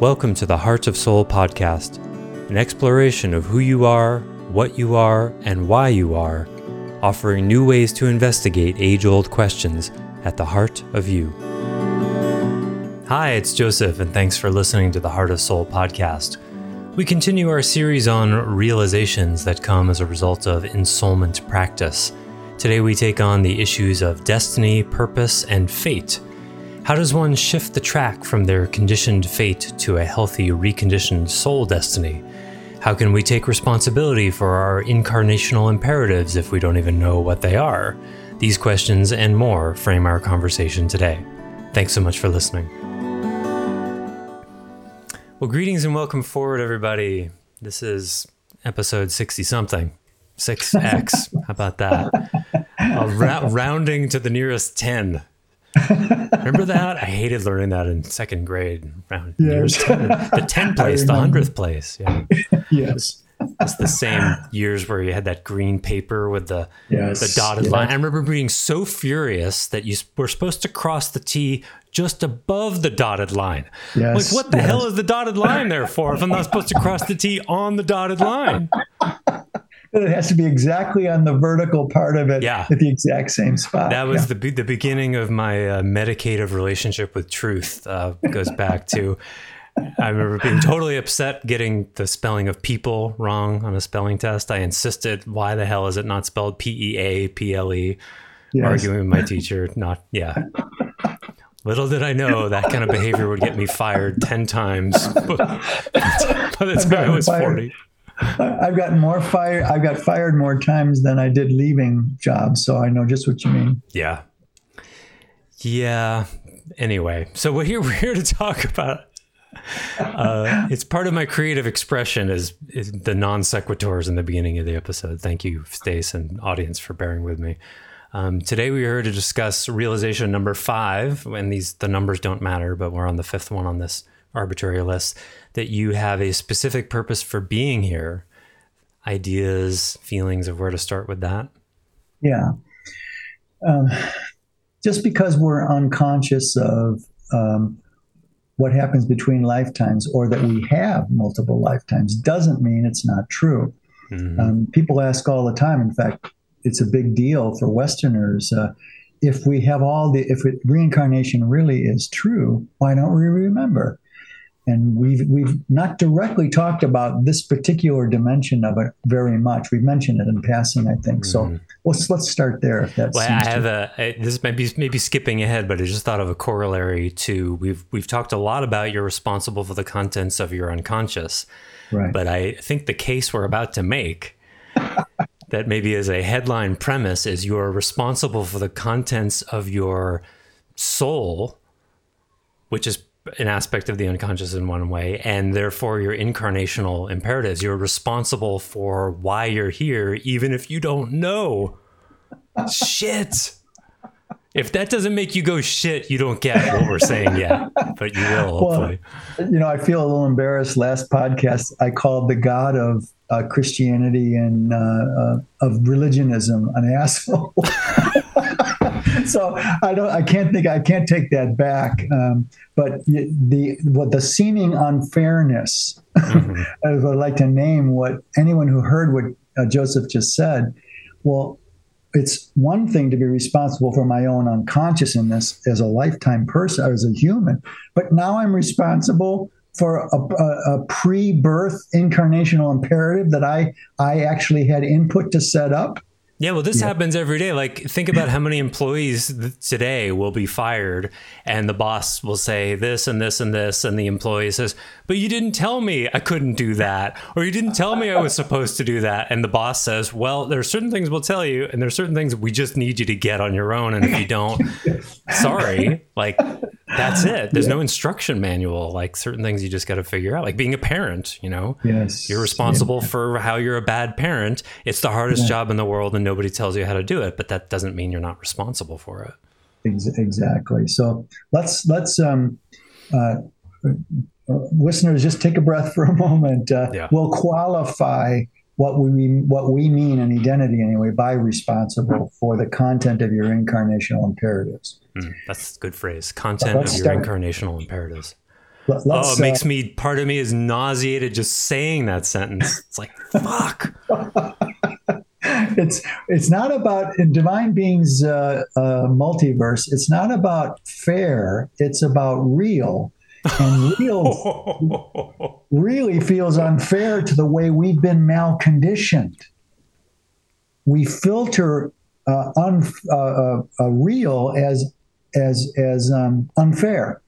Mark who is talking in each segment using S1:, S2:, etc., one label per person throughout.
S1: Welcome to the Heart of Soul podcast, an exploration of who you are, what you are, and why you are, offering new ways to investigate age old questions at the heart of you. Hi, it's Joseph, and thanks for listening to the Heart of Soul podcast. We continue our series on realizations that come as a result of ensoulment practice. Today, we take on the issues of destiny, purpose, and fate how does one shift the track from their conditioned fate to a healthy, reconditioned soul destiny? How can we take responsibility for our incarnational imperatives if we don't even know what they are? These questions and more frame our conversation today. Thanks so much for listening. Well, greetings and welcome forward, everybody. This is episode 60 something. 6x. How about that? Uh, ra- rounding to the nearest 10. Remember that? I hated learning that in second grade. Around yes. 10, the 10 place, the 100th place. Yeah.
S2: yes.
S1: It's the same years where you had that green paper with the yes, the dotted yes. line. I remember being so furious that you were supposed to cross the T just above the dotted line. Yes, like, what the yes. hell is the dotted line there for if I'm not supposed to cross the T on the dotted line?
S2: It has to be exactly on the vertical part of it
S1: yeah.
S2: at the exact same spot.
S1: That was yeah. the the beginning of my uh, medicative relationship with truth. Uh, goes back to I remember being totally upset getting the spelling of people wrong on a spelling test. I insisted, "Why the hell is it not spelled P E A P L E?" Arguing with my teacher, not yeah. Little did I know that kind of behavior would get me fired ten times by the time I was forty.
S2: I've gotten more fired. I've got fired more times than I did leaving jobs, so I know just what you mean.
S1: Yeah, yeah. Anyway, so we're here. We're here to talk about. Uh, it's part of my creative expression is, is the non sequiturs in the beginning of the episode. Thank you, Stace and audience, for bearing with me. Um, today we are here to discuss realization number five, and these the numbers don't matter, but we're on the fifth one on this arbitrary list that you have a specific purpose for being here, ideas, feelings of where to start with that?
S2: Yeah. Um, just because we're unconscious of um, what happens between lifetimes or that we have multiple lifetimes doesn't mean it's not true. Mm-hmm. Um, people ask all the time. In fact, it's a big deal for Westerners. Uh, if we have all the, if it, reincarnation really is true, why don't we remember? And we've we've not directly talked about this particular dimension of it very much. We've mentioned it in passing, I think. Mm-hmm. So let's let's start there. If that's
S1: well, I have to... a this might be maybe skipping ahead, but I just thought of a corollary to we've we've talked a lot about you're responsible for the contents of your unconscious, right? But I think the case we're about to make. that maybe as a headline premise is you are responsible for the contents of your soul, which is an aspect of the unconscious in one way, and therefore your incarnational imperatives. You're responsible for why you're here, even if you don't know. shit. If that doesn't make you go shit, you don't get what we're saying yet, but you will hopefully.
S2: Well, you know, I feel a little embarrassed. Last podcast, I called the God of uh, Christianity and uh, uh, of religionism an asshole. so I don't, I can't think, I can't take that back. Um, but the what the seeming unfairness, mm-hmm. I would like to name what anyone who heard what uh, Joseph just said. Well, it's one thing to be responsible for my own unconsciousness as a lifetime person, as a human, but now I'm responsible for a, a, a, pre-birth incarnational imperative that I I actually had input to set up.
S1: Yeah, well, this yeah. happens every day. Like, think about how many employees today will be fired, and the boss will say this and this and this, and the employee says, "But you didn't tell me I couldn't do that, or you didn't tell me I was supposed to do that." And the boss says, "Well, there are certain things we'll tell you, and there are certain things we just need you to get on your own, and if you don't, sorry." Like, that's it. There's yeah. no instruction manual. Like certain things you just got to figure out. Like being a parent, you know,
S2: yes,
S1: you're responsible yeah. for how you're a bad parent. It's the hardest yeah. job in the world, and nobody tells you how to do it. But that doesn't mean you're not responsible for it.
S2: Exactly. So let's let's um, uh, listeners just take a breath for a moment. Uh. We'll qualify what we what we mean in identity anyway by responsible for the content of your incarnational imperatives.
S1: Mm, that's a good phrase. Content of your start. incarnational imperatives. Let, oh, it makes uh, me. Part of me is nauseated just saying that sentence. It's like fuck.
S2: it's it's not about in divine beings uh, uh, multiverse. It's not about fair. It's about real, and real really feels unfair to the way we've been malconditioned. We filter uh, un, uh, uh, uh, real as as as um, unfair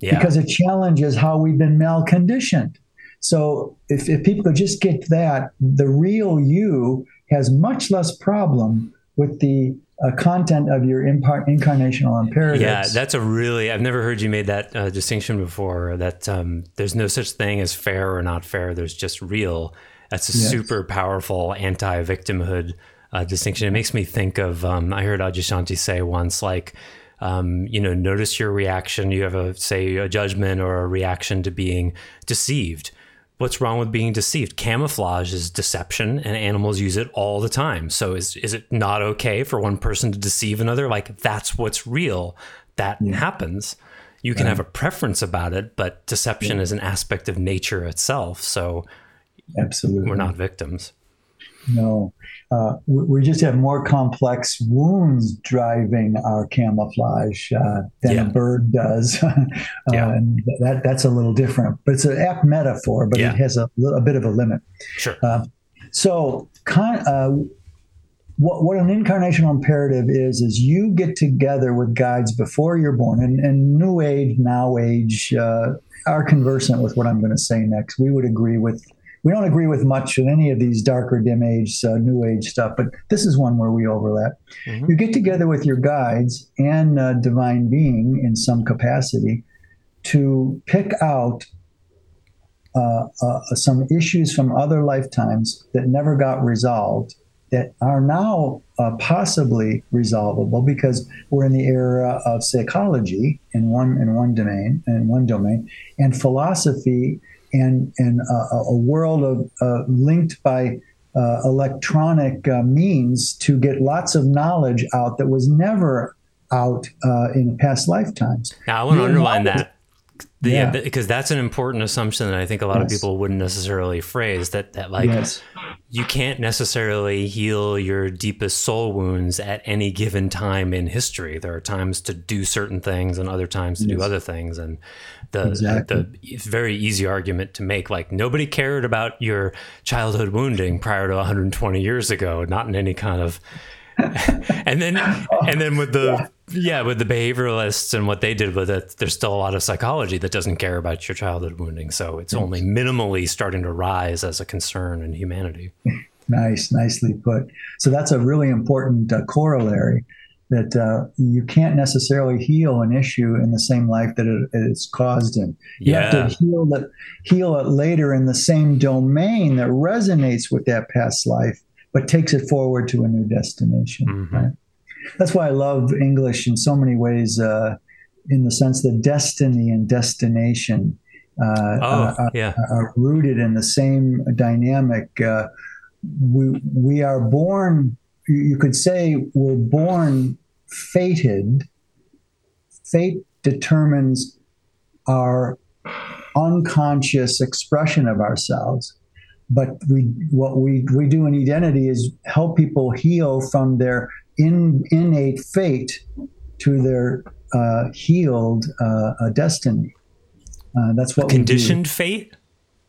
S2: yeah. because it challenges how we've been malconditioned. So if, if people could just get that, the real you has much less problem with the uh, content of your impar- incarnational imperatives.
S1: Yeah, that's a really, I've never heard you made that uh, distinction before that um, there's no such thing as fair or not fair. There's just real. That's a yes. super powerful anti victimhood uh, distinction. It makes me think of, um, I heard Adyashanti say once, like, um, you know, notice your reaction. You have a, say, a judgment or a reaction to being deceived what's wrong with being deceived? Camouflage is deception, and animals use it all the time. So is is it not okay for one person to deceive another? Like that's what's real. That yeah. happens. You can have a preference about it, but deception yeah. is an aspect of nature itself. So
S2: absolutely,
S1: we're not victims.
S2: No, uh, we just have more complex wounds driving our camouflage uh, than yeah. a bird does. uh, yeah. And that, that's a little different, but it's an apt metaphor, but yeah. it has a, a, bit of a limit.
S1: Sure.
S2: Uh, so, con- uh, what, what an incarnational imperative is, is you get together with guides before you're born, and, and New Age, Now Age uh, are conversant with what I'm going to say next. We would agree with we don't agree with much in any of these darker dim age uh, new age stuff but this is one where we overlap mm-hmm. you get together with your guides and uh, divine being in some capacity to pick out uh, uh, some issues from other lifetimes that never got resolved that are now uh, possibly resolvable because we're in the era of psychology in one in one domain in one domain and philosophy and and uh, a world of uh, linked by uh, electronic uh, means to get lots of knowledge out that was never out uh, in past lifetimes.
S1: Now I want to underline that. The, yeah. because that's an important assumption that I think a lot yes. of people wouldn't necessarily phrase that that like yes. you can't necessarily heal your deepest soul wounds at any given time in history. There are times to do certain things and other times to yes. do other things, and the exactly. the very easy argument to make like nobody cared about your childhood wounding prior to 120 years ago, not in any kind of and then and then with the yeah. yeah. with the behavioralists and what they did with it there's still a lot of psychology that doesn't care about your childhood wounding so it's only minimally starting to rise as a concern in humanity
S2: nice nicely put so that's a really important uh, corollary that uh, you can't necessarily heal an issue in the same life that it, it's caused in. You yeah. have to heal it, heal it later in the same domain that resonates with that past life but takes it forward to a new destination. Mm-hmm. Right? That's why I love English in so many ways, uh, in the sense that destiny and destination uh,
S1: oh, are, yeah.
S2: are, rooted in the same dynamic. Uh, we we are born. You could say we're born fated. Fate determines our unconscious expression of ourselves but we what we we do in identity is help people heal from their in, innate fate to their uh, healed uh, uh, destiny. Uh, that's what
S1: conditioned fate.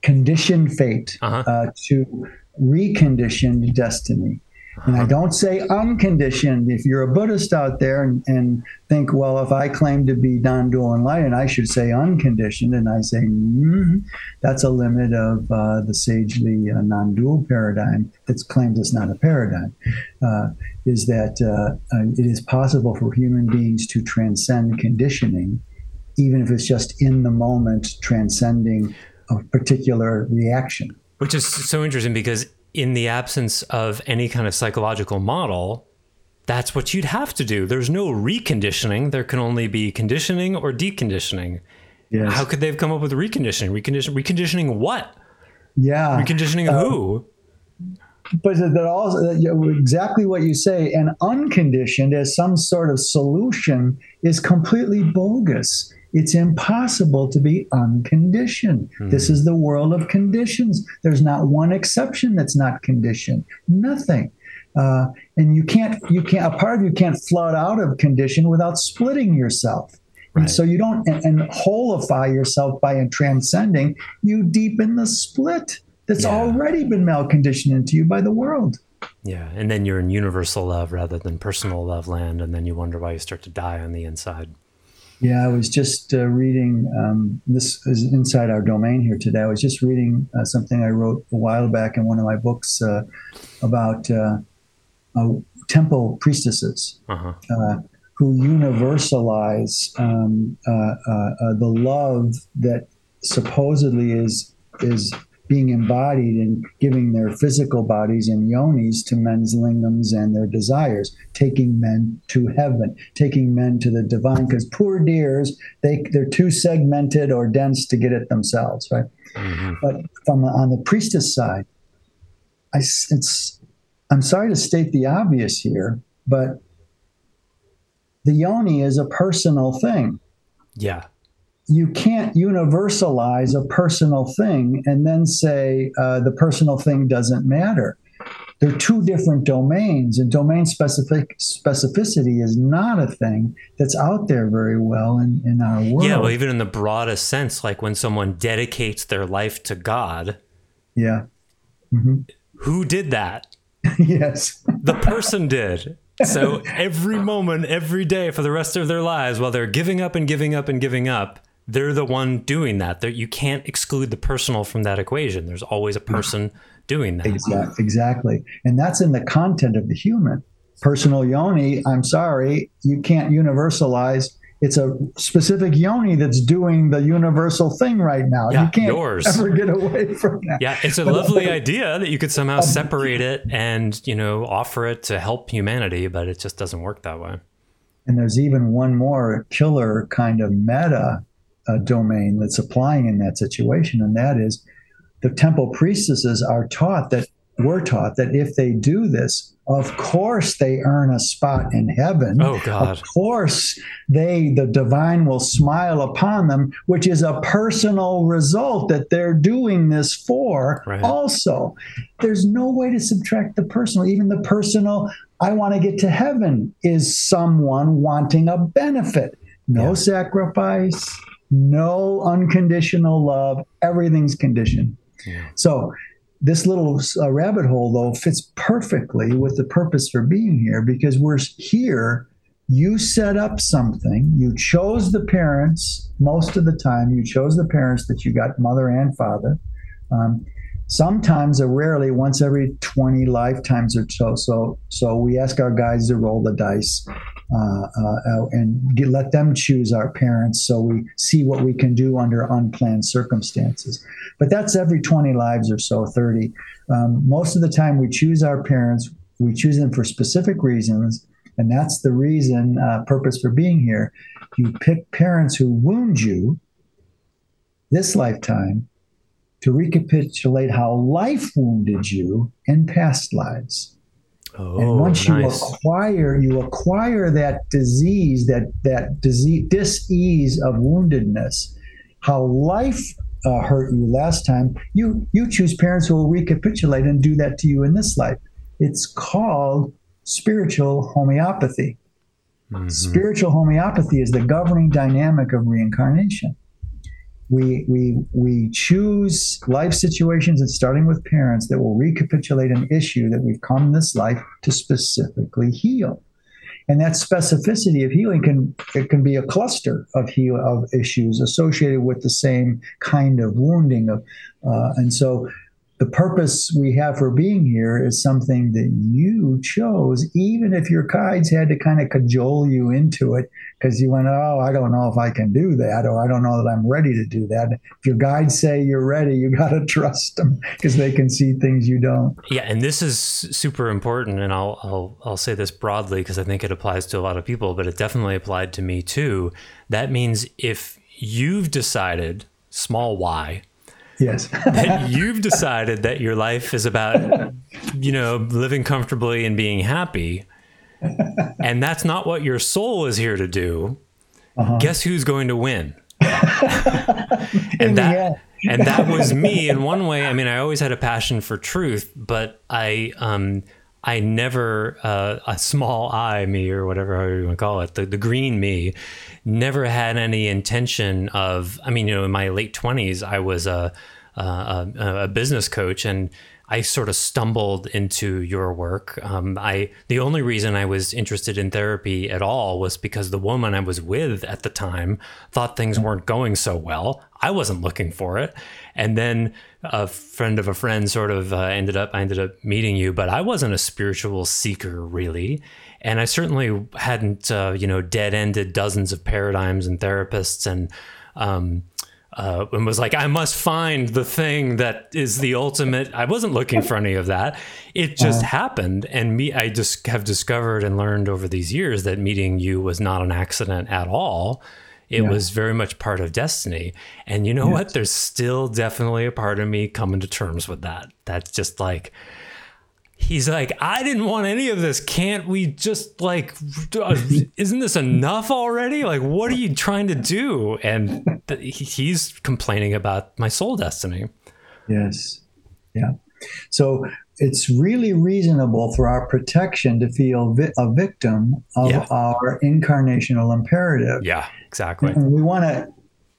S2: Conditioned fate uh-huh. Uh, to reconditioned destiny. And I don't say unconditioned. If you're a Buddhist out there and, and think, well, if I claim to be non dual enlightened, I should say unconditioned. And I say, mm-hmm, that's a limit of uh, the sagely uh, non dual paradigm that's claimed it's not a paradigm. Uh, is that uh, uh, it is possible for human beings to transcend conditioning, even if it's just in the moment transcending a particular reaction.
S1: Which is so interesting because in the absence of any kind of psychological model, that's what you'd have to do. There's no reconditioning. There can only be conditioning or deconditioning. Yes. How could they have come up with reconditioning? Recondition, reconditioning what?
S2: Yeah.
S1: Reconditioning uh, who?
S2: But that also exactly what you say, and unconditioned as some sort of solution is completely bogus. It's impossible to be unconditioned.
S1: Hmm.
S2: This is the world of conditions. There's not one exception that's not conditioned. Nothing. Uh, and you can't, you can't, a part of you can't flood out of condition without splitting yourself. And so you don't, and, and holify yourself by transcending, you deepen the split that's
S1: Yeah.
S2: already been malconditioned into you by the world.
S1: Yeah. And then you're in universal love rather than personal love land. And then you wonder why you start to die on the inside.
S2: Yeah, I was just uh, reading. Um, this is inside our domain here today. I was just reading uh, something I wrote a while back in one of my books uh, about uh, uh, temple priestesses
S1: Uh huh.
S2: uh, who universalize um, uh, uh, uh, the love that supposedly is is being embodied and giving their physical bodies and yonis to men's lingams and their desires, taking men to heaven, taking men to the divine. Because poor dears, they they're too segmented or dense to get it themselves, right?
S1: hmm
S2: But from on the priestess side, I it's I'm sorry to state the obvious here, but the yoni is a personal thing.
S1: Yeah.
S2: You can't universalize a personal thing and then say uh, the personal thing doesn't matter. They're two different domains, and domain specific specificity is not a thing that's out there very well in, in our world.
S1: Yeah. Well, even in the broadest sense, like when someone dedicates their life to God,
S2: yeah. Mhm.
S1: who did that?
S2: yes.
S1: The person did. So every moment, every day for the rest of their lives, while they're giving up and giving up and giving up, they're the one doing that. They're, you can't exclude the personal from that equation. There's always a person doing that.
S2: Exactly. Exactly. And that's in the content of the human. Personal yoni, I'm sorry, you can't universalize. It's a specific yoni that's doing the universal thing right now.
S1: Yeah,
S2: you can't
S1: yours.
S2: ever get away from that.
S1: Yeah, it's a
S2: But-
S1: lovely idea that you could somehow separate it and, you know, offer it to help humanity, but it just doesn't work that way.
S2: And there's even one more killer kind of meta uh, domain that's applying in that situation, and that is the temple priestesses are taught that we're taught that if they do this, of course they earn a spot in heaven.
S1: Oh, God.
S2: Of course, they, the divine, will smile upon them, which is a personal result that they're doing this for.
S1: Right.
S2: Also, there's no way to subtract the personal. Even the personal, I want to get to heaven, is someone wanting a benefit. No
S1: Yeah.
S2: sacrifice, no unconditional love. Everything's conditioned.
S1: Yeah.
S2: So, this little uh, rabbit hole, though, fits perfectly with the purpose for being here because we're here. You set up something. You chose the parents most of the time. You chose the parents that you got, mother and father. Um, sometimes, or rarely, once every 20 lifetimes or so. So, so we ask our guides to roll the dice and get, let them choose our parents so we see what we can do under unplanned circumstances. But that's every 20 lives or so, 30. Um, most of the time, we choose our parents, we choose them for specific reasons. And that's the reason, uh, purpose for being here. You pick parents who wound you this lifetime to recapitulate how life wounded you in past lives.
S1: Oh,
S2: And once you
S1: nice.
S2: acquire, you acquire that disease, that that disease, dis-ease of woundedness, how life uh, hurt you last time. You you choose parents who will recapitulate and do that to you in this life. It's called spiritual homeopathy.
S1: Mhm.
S2: Spiritual homeopathy is the governing dynamic of reincarnation. We, we, we choose life situations and starting with parents that will recapitulate an issue that we've come this life to specifically heal. And that specificity of healing can it can be a cluster of heal of issues associated with the same kind of wounding of, uh, and so the purpose we have for being here is something that you chose, even if your guides had to kind of cajole you into it because you went, Oh, I don't know if I can do that, or I don't know that I'm ready to do that. If your guides say you're ready, you got to trust them because they can see things you don't.
S1: Yeah, and this is super important, and I'll I'll I'll say this broadly because I think it applies to a lot of people, but it definitely applied to me too. That means if you've decided, small y,
S2: Yes.
S1: that you've decided that your life is about, you know, living comfortably and being happy, and that's not what your soul is here to do, uh-huh. guess who's going to win? and that and that was me in one way. I mean, I always had a passion for truth, but I um, I never uh, a small I me or whatever you want to call it, the, the green me, never had any intention of. I mean, you know, in my late twenties, I was a, a, a business coach, and I sort of stumbled into your work. Um, I the only reason I was interested in therapy at all was because the woman I was with at the time thought things weren't going so well. I wasn't looking for it, and then a friend of a friend sort of uh, ended up. I ended up meeting you, but I wasn't a spiritual seeker really, and I certainly hadn't uh, you know dead ended dozens of paradigms and therapists and. Um, uh, and was like, I must find the thing that is the ultimate. I wasn't looking for any of that. It just uh, happened, and me. I just have discovered and learned over these years that meeting you was not an accident at all. It yeah. was very much part of destiny. And you know yes. what? There's still definitely a part of me coming to terms with that. That's just like, he's like, I didn't want any of this. Can't we just like, uh, isn't this enough already? Like, what are you trying to do? And he's complaining about my soul destiny.
S2: Yes. Yeah. So it's really reasonable for our protection to feel vi- a victim of yeah. our incarnational imperative.
S1: Yeah, exactly.
S2: And we want to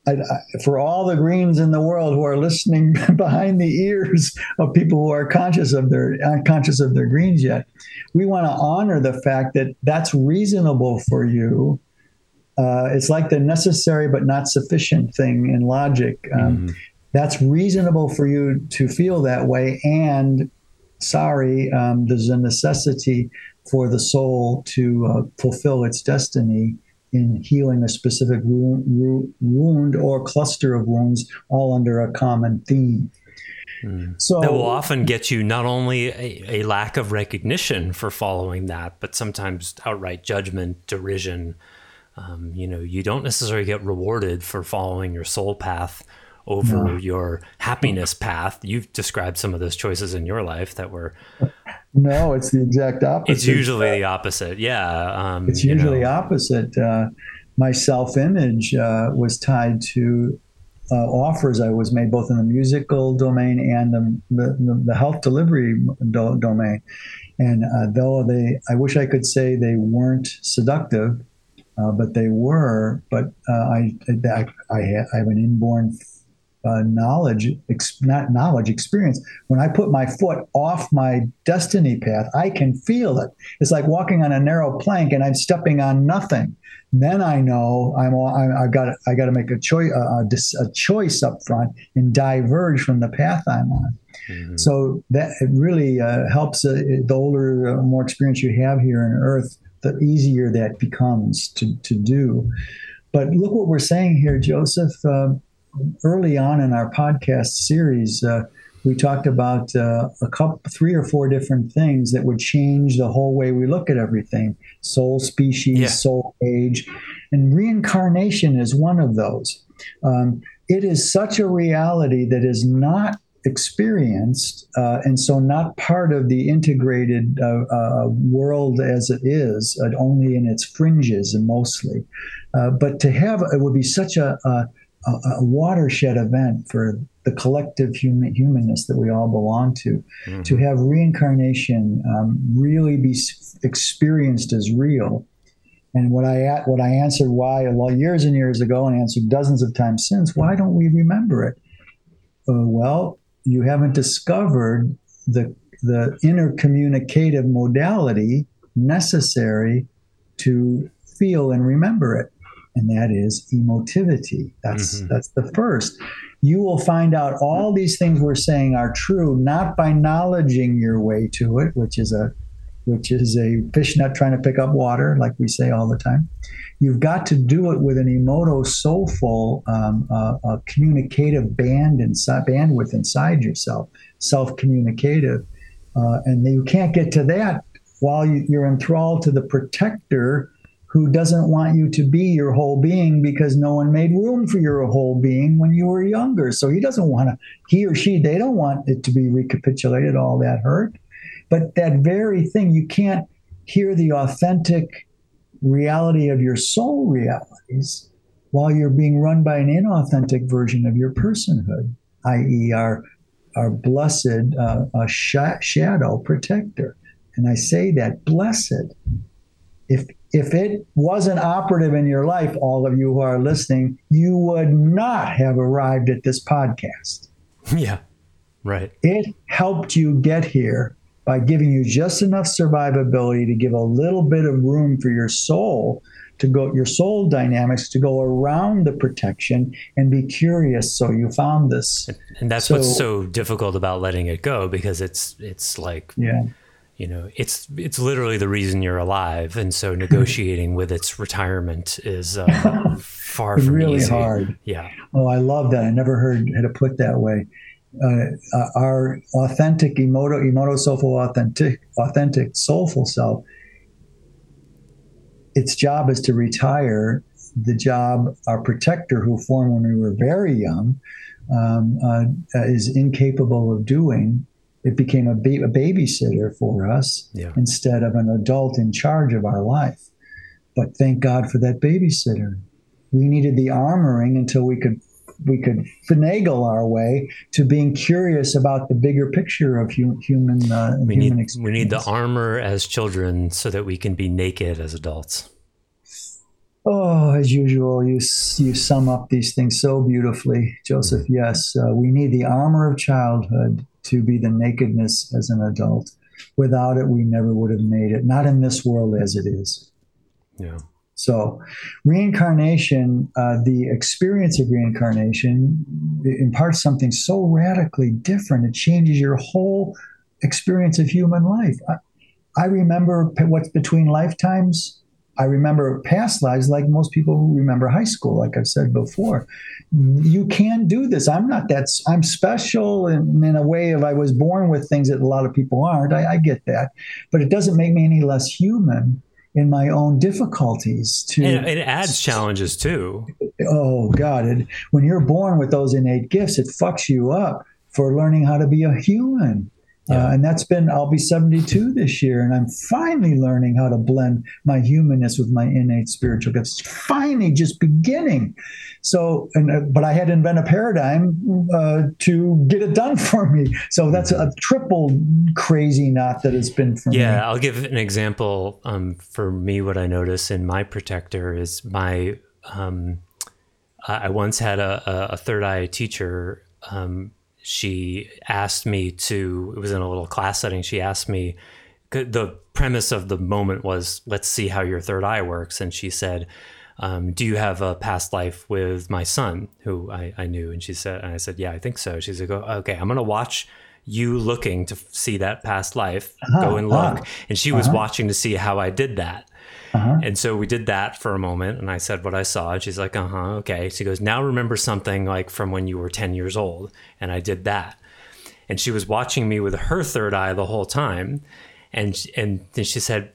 S2: I, I, for all the greens in the world who are listening behind the ears of people who are conscious of their unconscious of their greens yet, we want to honor the fact that that's reasonable for you. Uh, it's like the necessary but not sufficient thing in logic. Um, mm-hmm. That's reasonable for you to feel that way, and sorry, um, there's a necessity for the soul to uh, fulfill its destiny in healing a specific wound, wound or cluster of wounds, all under a common theme.
S1: Mm. So that will often get you not only a, a, lack of recognition for following that, but sometimes outright judgment, derision. Um, you know, you don't necessarily get rewarded for following your soul path over no. your happiness path. You've described some of those choices in your life that were.
S2: No, it's the exact opposite.
S1: It's usually the opposite. Yeah.
S2: Um, it's usually know. opposite. Uh, my self image uh, was tied to uh, offers I was made both in the musical domain and the, the, the health delivery do- domain. And uh, though they, I wish I could say they weren't seductive, uh, but they were. But uh, I, I, I, have an inborn uh, knowledge, ex- not knowledge, experience. When I put my foot off my destiny path, I can feel it. It's like walking on a narrow plank and I'm stepping on nothing. Then I know I'm. I, I got. I got to make a choice. A, a, choice up front and diverge from the path I'm on. Mm-hmm. So that it really uh, helps. Uh, the older, uh, more experience you have here on Earth, the easier that becomes to to do. But look what we're saying here, Joseph uh, early on in our podcast series, uh, we talked about uh, a couple, three or four different things that would change the whole way we look at everything soul species, yeah. soul age, and reincarnation is one of those. Um, it is such a reality that is not experienced uh, and so not part of the integrated uh, uh, world as it is, uh, only in its fringes and mostly. Uh, but to have it would be such a, a a, a watershed event for the collective human humanness that we all belong to. Mm-hmm. To have reincarnation um, really be experienced as real. And what I what I answered why well years and years ago and answered dozens of times since why don't we remember it? Uh, well, you haven't discovered the the intercommunicative modality necessary to feel and remember it and that is emotivity. That's mm-hmm. that's the first. You will find out all these things we're saying are true not by knowledging your way to it, which is a which is a fishnet trying to pick up water, like we say all the time. You've got to do it with an emoto soulful, um, uh, a communicative band inside, bandwidth inside yourself, self communicative. Uh, and you can't get to that while you, you're enthralled to the protector who doesn't want you to be your whole being because no one made room for your whole being when you were younger. So he doesn't want to, he or she, they don't want it to be recapitulated, all that hurt. But that very thing, you can't hear the authentic reality of your soul realities while you're being run by an inauthentic version of your personhood, i.e., our, our blessed uh, sh- shadow protector. And I say that blessed. If, if it wasn't operative in your life, all of you who are listening, you would not have arrived at this podcast.
S1: Yeah, right.
S2: It helped you get here by giving you just enough survivability to give a little bit of room for your soul to go your soul dynamics to go around the protection and be curious so you found this
S1: and that's so, what's so difficult about letting it go because it's it's like
S2: yeah
S1: you know it's it's literally the reason you're alive. And so negotiating with its retirement is uh, far from
S2: really
S1: easy.
S2: hard.
S1: Yeah.
S2: Oh i love that. I never heard it put that way. Uh, uh, our authentic emoto emoto soulful authentic authentic soulful self its job is to retire the job our protector who formed when we were very young um, uh, is incapable of doing it became a, ba- a babysitter for us
S1: yeah.
S2: instead of an adult in charge of our life but thank god for that babysitter we needed the armoring until we could we could finagle our way to being curious about the bigger picture of hu- human uh,
S1: we
S2: human
S1: need
S2: experience.
S1: we need the armor as children so that we can be naked as adults.
S2: Oh, as usual, you you sum up these things so beautifully, Joseph.
S1: Mm-hmm.
S2: Yes, uh, we need the armor of childhood to be the nakedness as an adult. Without it, we never would have made it. Not in this world as it is.
S1: Yeah.
S2: So, reincarnation, uh, the experience of reincarnation imparts something so radically different. It changes your whole experience of human life. I, I remember what's between lifetimes. I remember past lives like most people who remember high school, like I've said before. You can do this. I'm not that, I'm special in, in a way of I was born with things that a lot of people aren't. I, I get that. But it doesn't make me any less human in my own difficulties to
S1: and it adds challenges too
S2: oh god it, when you're born with those innate gifts it fucks you up for learning how to be a human yeah. uh, and that's been i'll be 72 this year and i'm finally learning how to blend my humanness with my innate spiritual gifts. Finally just beginning. So and uh, but i had to invent a paradigm uh, to get it done for me. So that's a triple crazy knot that has been for
S1: yeah,
S2: me.
S1: Yeah i'll give an example um, for me what i notice in my protector is my um, i once had a, a, third eye teacher um, she asked me to it was in a little class setting she asked me the premise of the moment was let's see how your third eye works. And she said um, do you have a past life with my son who I, I knew? And she said and i said yeah i think so. She's like okay i'm going to watch you looking to see that past life. Uh-huh, go and look. uh-huh, and she was uh-huh. watching to see how i did that uh-huh. And so we did that for a moment, and I said what I saw. And she's like, "Uh huh, okay." She goes, "Now remember something like from when you were ten years old," and I did that. And she was watching me with her third eye the whole time, and and then she said,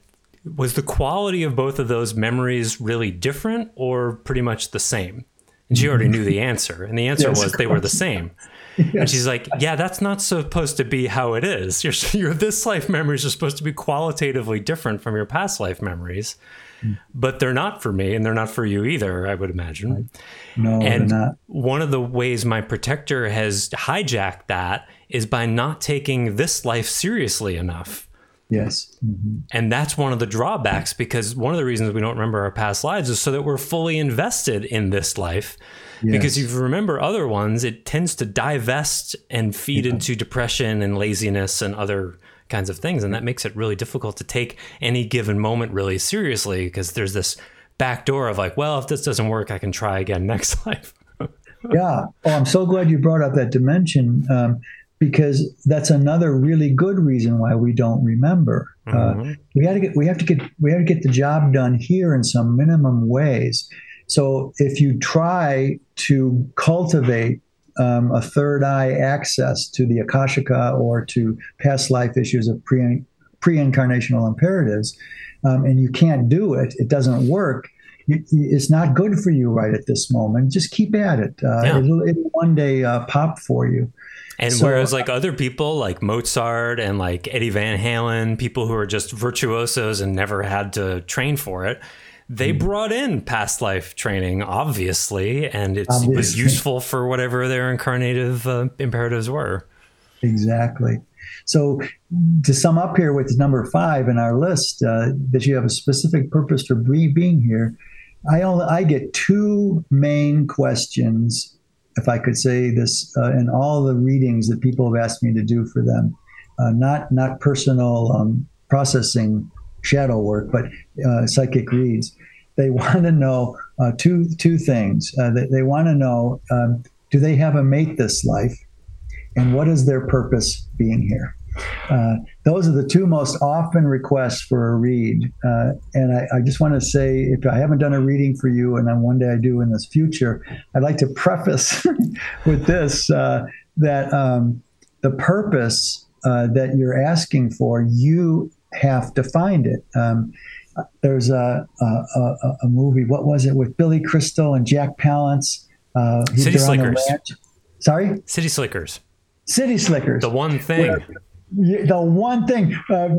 S1: "Was the quality of both of those memories really different, or pretty much the same?" And she already knew the answer, and the answer yes, was they were the same. And she's like, "Yeah, that's not supposed to be how it is. Your, your this life memories are supposed to be qualitatively different from your past life memories, mm. but they're not for me, and they're not for you either. I would imagine.
S2: No,
S1: and
S2: they're not.
S1: one of the ways my protector has hijacked that is by not taking this life seriously enough.
S2: Yes. Mm-hmm.
S1: And that's one of the drawbacks because one of the reasons we don't remember our past lives is so that we're fully invested in this life Because if you remember other ones, it tends to divest and feed yeah. into depression and laziness and other kinds of things. And that makes it really difficult to take any given moment really seriously because there's this back door of like, well, if this doesn't work, I can try again next life.
S2: yeah. Oh, I'm so glad you brought up that dimension. Um, because that's another really good reason why we don't remember. Uh, mm-hmm. Uh, we had to get we have to get we have to get the job done here in some minimum ways. So if you try to cultivate um, a third eye access to the Akashika or to past life issues of pre pre-incarnational imperatives, um, and you can't do it, it doesn't work. It's not good for you right at this moment. Just keep at it. Uh, yeah. it'll, it'll, one day uh, pop for you.
S1: And so, whereas like other people like Mozart and like Eddie Van Halen, people who are just virtuosos and never had to train for it, they mm. brought in past life training, obviously, and it was useful for whatever their incarnative uh, imperatives were.
S2: Exactly. So, to sum up here with number five in our list, uh, that you have a specific purpose for being here, I only I get two main questions, if I could say this, uh, in all the readings that people have asked me to do for them, uh, not not personal um, processing shadow work, but uh, psychic reads. They want to know uh, two two things. Uh, they, they want to know um, do they have a mate this life, and what is their purpose being here. Uh, those are the two most often requests for a read. Uh, and I, I, just want to say, if I haven't done a reading for you, and one day I do in this future, I'd like to preface with this that um, the purpose uh, that you're asking for, you have defined it. Um, there's a, a, a, a, movie, what was it, with Billy Crystal and Jack Palance?
S1: Uh, City Slickers.
S2: Sorry?
S1: City Slickers.
S2: City Slickers.
S1: The one thing. Where,
S2: the one thing uh,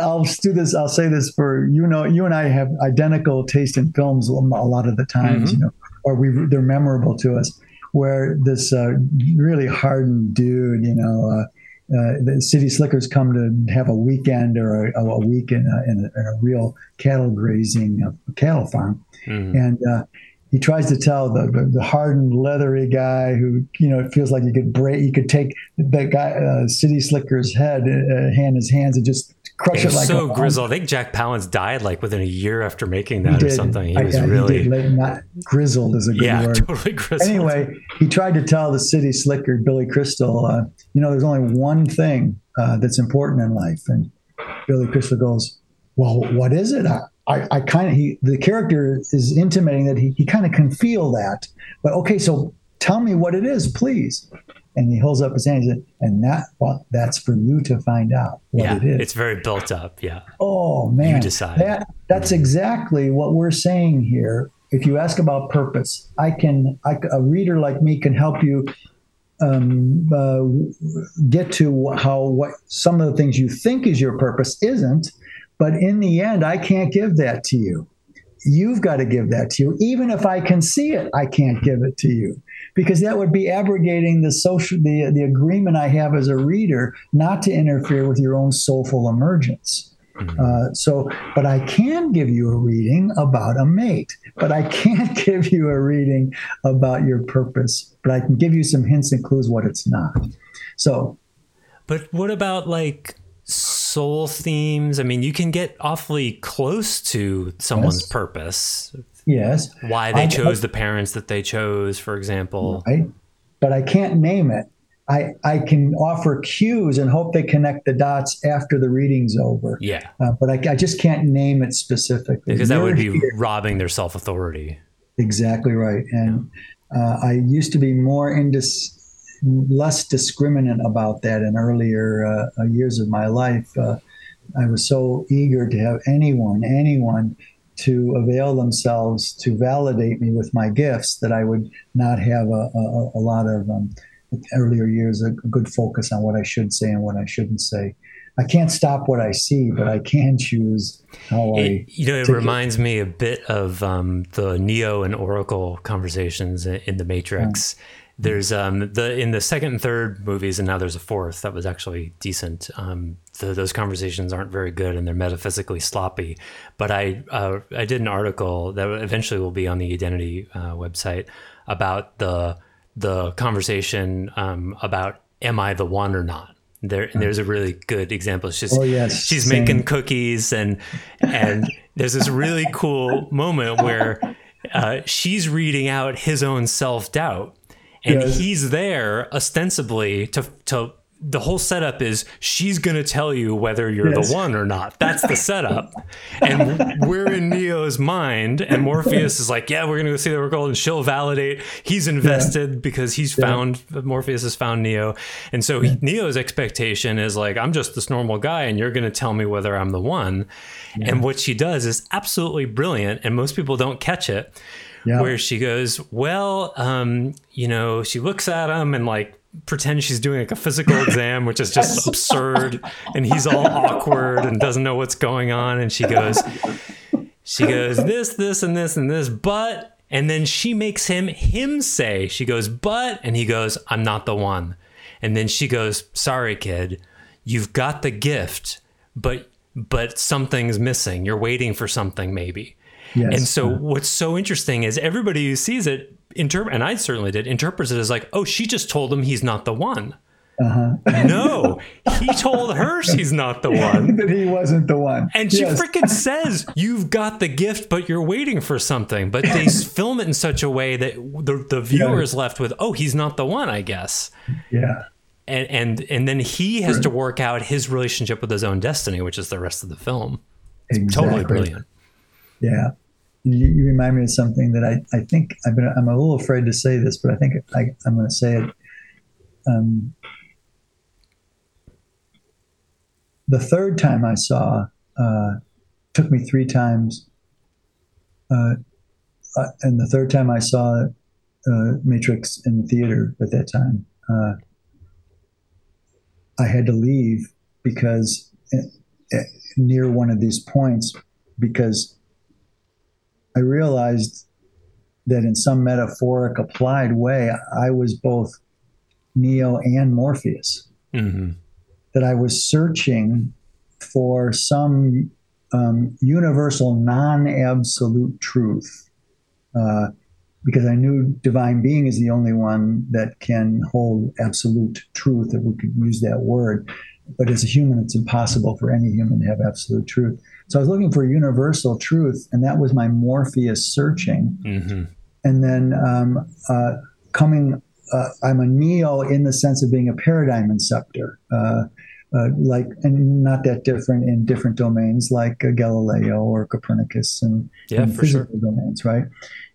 S2: I'll do this, I'll say this for you know, you and I have identical taste in films a lot of the times, mm-hmm. you know, or we they're memorable to us. Where this uh, really hardened dude, you know, uh, the city slickers come to have a weekend or a, a week in a, in a, in a real cattle grazing uh, cattle farm, mm-hmm. and uh, he tries to tell the, the, the hardened, leathery guy who you know it feels like you could break, you could take that guy uh, City Slicker's head, uh, hand his hands, and just crush it, it like
S1: so grizzled. I think Jack Palance died like within a year after making that or something. He was really
S2: he did, not grizzled is a good
S1: yeah,
S2: word.
S1: totally grizzled.
S2: Anyway, he tried to tell the City Slicker Billy Crystal, uh, you know, there's only one thing uh, that's important in life, and Billy Crystal goes, "Well, what is it?" I, I, I kind of he the character is intimating that he, he kind of can feel that. But okay, so tell me what it is, please. And he holds up his hand and says, and that well, that's for you to find out what
S1: yeah,
S2: it is.
S1: It's very built up, yeah.
S2: Oh man.
S1: You decide.
S2: That that's exactly what we're saying here. If you ask about purpose, I can I, a reader like me can help you um, uh, get to how what some of the things you think is your purpose isn't but in the end, I can't give that to you. You've got to give that to you. Even if I can see it, I can't give it to you because that would be abrogating the social the, the agreement I have as a reader not to interfere with your own soulful emergence. Mm-hmm. Uh, so, but I can give you a reading about a mate, but I can't give you a reading about your purpose, but I can give you some hints and clues what it's not. So,
S1: but what about like soul themes. I mean, you can get awfully close to someone's yes. purpose.
S2: Yes.
S1: Why they I, chose I, the parents that they chose, for example.
S2: Right. But I can't name it. I, I can offer cues and hope they connect the dots after the reading's over.
S1: Yeah.
S2: Uh, but I, I, just can't name it specifically.
S1: Because that would be here. robbing their self authority.
S2: Exactly right. And uh, I used to be more into less discriminant about that in earlier uh, uh, years of my life. Uh, I was so eager to have anyone, anyone to avail themselves to validate me with my gifts that I would not have a, a, a lot of um, earlier years a good focus on what I should say and what I shouldn't say. I can't stop what I see, but I can choose how
S1: it,
S2: I.
S1: You know, it reminds it. me a bit of um, the Neo and Oracle conversations in the Matrix. Yeah there's um the in the second and third movies, and now there's a fourth that was actually decent. Um, the, those conversations aren't very good, and they're metaphysically sloppy. But I uh, I did an article that eventually will be on the Identity uh, website about the the conversation um, about am I the one or not. There, and there's a really good example. She's,
S2: oh, yes.
S1: she's Same. making cookies, and and there's this really cool moment where uh, she's reading out his own self doubt and yes. he's there ostensibly to to the whole setup is she's going to tell you whether you're yes. the one or not. That's the setup. and we're in Neo's mind, and Morpheus is like, Yeah, we're going to go see the world, and she'll validate. He's invested yeah. because he's yeah. found, Morpheus has found Neo. And so he, Neo's expectation is like, I'm just this normal guy, and you're going to tell me whether I'm the one. Yeah. And what she does is absolutely brilliant, and most people don't catch it yeah. where she goes, Well, um, you know, she looks at him and like pretends she's doing like a physical exam, which is just absurd. And he's all awkward and doesn't know what's going on. And she goes, she goes this, this, and this, and this, but, and then she makes him him say, she goes, but, and he goes, I'm not the one. And then she goes, sorry, kid, you've got the gift, but but something's missing. You're waiting for something, maybe. Yes. And so, what's so interesting is everybody who sees it, interpret, and I certainly did, interprets it as like, oh, she just told him he's not the one. Uh-huh. no, he told her she's not the one.
S2: that he wasn't the one.
S1: And she yes. freaking says, You've got the gift, but you're waiting for something. But they film it in such a way that the, the viewer is left with, Oh, he's not the one, I guess.
S2: Yeah.
S1: And, and and then he has to work out his relationship with his own destiny, which is the rest of the film. Exactly. totally brilliant.
S2: Yeah. You, you, remind me of something that I, I think I've been, I'm a little afraid to say this, but I think I, am going to say it. Um, the third time I saw uh, took me three times, uh, uh, and the third time I saw uh, Matrix in the theater at that time, uh, I had to leave because uh, near one of these points because I realized that in some metaphoric applied way, I was both Neo and Morpheus. Mm-hmm that I was searching for some um, universal, non absolute truth. Uh, because I knew divine being is the only one that can hold absolute truth, if we could use that word. But as a human, it's impossible for any human to have absolute truth. So I was looking for universal truth, and that was my Morpheus searching. Mm-hmm. And then um, uh, coming, uh, I'm a neo in the sense of being a paradigm inceptor. Uh, uh, like and not that different in different domains like uh, Galileo or Copernicus and,
S1: yeah,
S2: and
S1: physical
S2: sure. domains, right?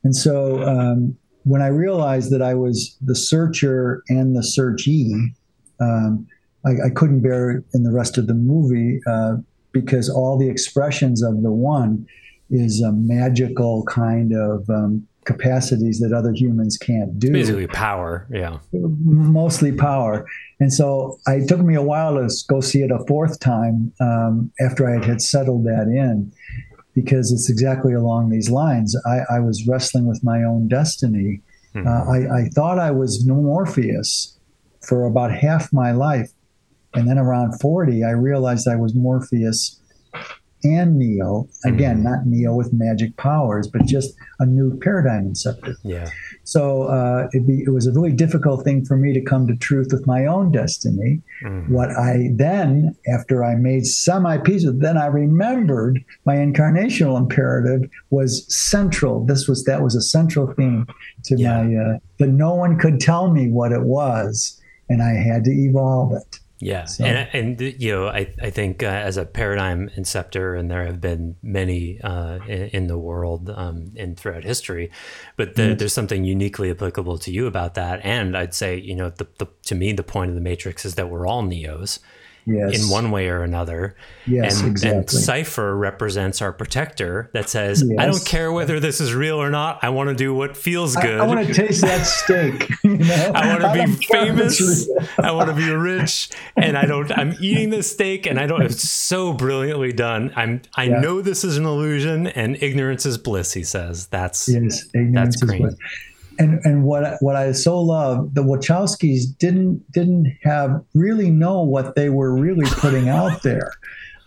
S2: And so um, when I realized that I was the searcher and the searchee, um, I, I, couldn't bear it in the rest of the movie uh, because all the expressions of the one is a magical kind of um, capacities that other humans can't do.
S1: Basically, power. Yeah.
S2: Mostly power. And so it took me a while to go see it a fourth time um, after I had settled that in, because it's exactly along these lines. I, I was wrestling with my own destiny. Mm-hmm. Uh, I, I thought I was Morpheus for about half my life. And then around 40, I realized I was Morpheus and Neo. Again, mm-hmm. not Neo with magic powers, but just a new paradigm inceptor.
S1: Yeah.
S2: So uh, be, it was a really difficult thing for me to come to truth with my own destiny. Mm-hmm. What I then, after I made semi peace with, then I remembered my incarnational imperative was central. This was that was a central theme to yeah. my uh, that no one could tell me what it was, and I had to evolve it.
S1: Yeah, so. and and you know, I I think uh, as a paradigm inceptor, and there have been many uh, in, in, the world um, and throughout history, but the, mm. there's something uniquely applicable to you about that. And I'd say, you know, the, the to me, the point of the Matrix is that we're all neos, yes. in one way or another.
S2: Yes,
S1: and,
S2: exactly.
S1: and Cypher represents our protector that says, yes. I don't care whether this is real or not. I want to do what feels good. I,
S2: I want to taste that steak. You know?
S1: I want to be famous. I want to be rich. And I don't, I'm eating this steak and I don't, it's so brilliantly done. I'm, I yeah. know this is an illusion and ignorance is bliss, he says. That's, yes, that's great
S2: and and what what I so love the Wachowskis didn't didn't have really know what they were really putting out there.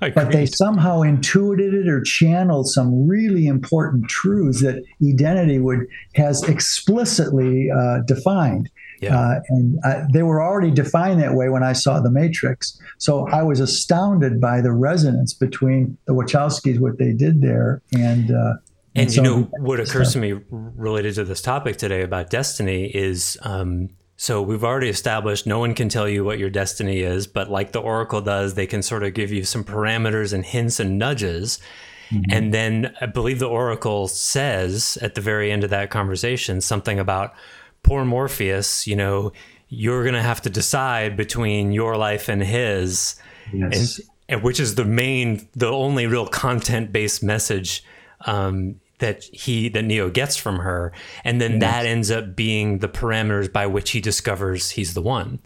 S2: but they somehow intuited it or channeled some really important truths that identity would has explicitly uh, defined. Yeah. Uh, and I, they were already defined that way when I saw The Matrix. So I was astounded by the resonance between the Wachowskis, what they did there, and uh,
S1: and, and you know what occurs stuff. to me related to this topic today about destiny is um, so we've already established no one can tell you what your destiny is, but like the oracle does, they can sort of give you some parameters and hints and nudges. Mm-hmm. And then I believe the oracle says at the very end of that conversation something about poor Morpheus, you know, you're going to have to decide between your life and his. Yes. And, and which is the main, the only real content based message um, that he that Neo gets from her, and then yes. that ends up being the parameters by which he discovers he's the one.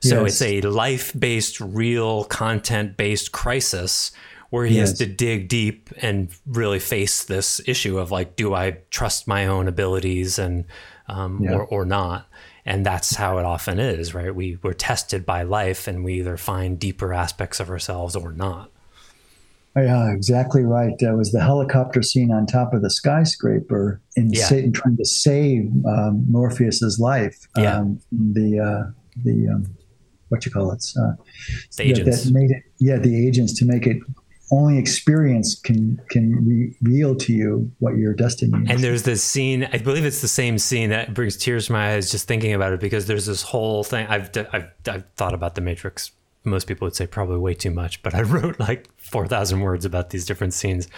S1: So yes. it's a life-based, real content-based crisis where he yes. has to dig deep and really face this issue of like, do I trust my own abilities and um, yeah. or or not? And that's how it often is, right? We we're tested by life, and we either find deeper aspects of ourselves or not.
S2: Yeah, exactly right. That was the helicopter scene on top of the skyscraper in yeah. Satan trying to save um, Morpheus's life.
S1: Yeah. Um,
S2: the uh, the um, what you call it? Uh,
S1: the agents.
S2: That made it. Yeah, the agents to make it only experience can can reveal to you what your destiny is.
S1: And there's this scene, I believe it's the same scene that brings tears to my eyes just thinking about it because there's this whole thing. I've I've, I've thought about the Matrix. Most people would say probably way too much, but I wrote like four thousand words about these different scenes.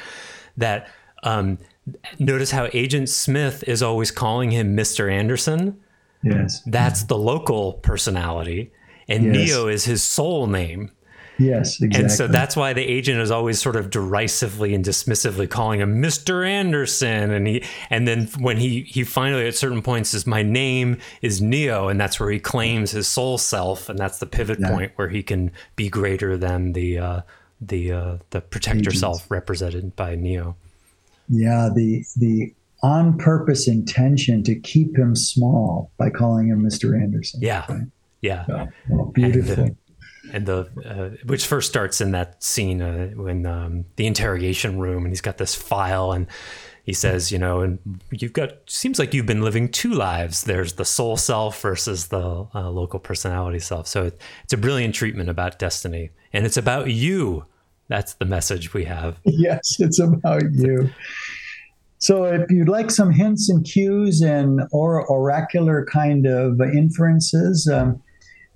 S1: That um, notice how Agent Smith is always calling him Mister Anderson.
S2: Yes,
S1: that's the local personality, and yes. Neo is his soul name.
S2: Yes, exactly.
S1: And so that's why the agent is always sort of derisively and dismissively calling him Mr. Anderson. And he and then when he he finally at certain points says, My name is Neo, and that's where he claims his soul self, and that's the pivot yeah. point where he can be greater than the uh, the uh, the protector self represented by Neo.
S2: Yeah, the the on purpose intention to keep him small by calling him Mr. Anderson.
S1: Yeah. Right? Yeah.
S2: Oh, beautiful
S1: and the uh, which first starts in that scene uh, when um, the interrogation room, and he's got this file, and he says, you know, and you've got seems like you've been living two lives. There's the soul self versus the uh, local personality self. So it, it's a brilliant treatment about destiny, and it's about you. That's the message we have.
S2: Yes, it's about you. So, if you'd like some hints and cues and or oracular kind of inferences, um,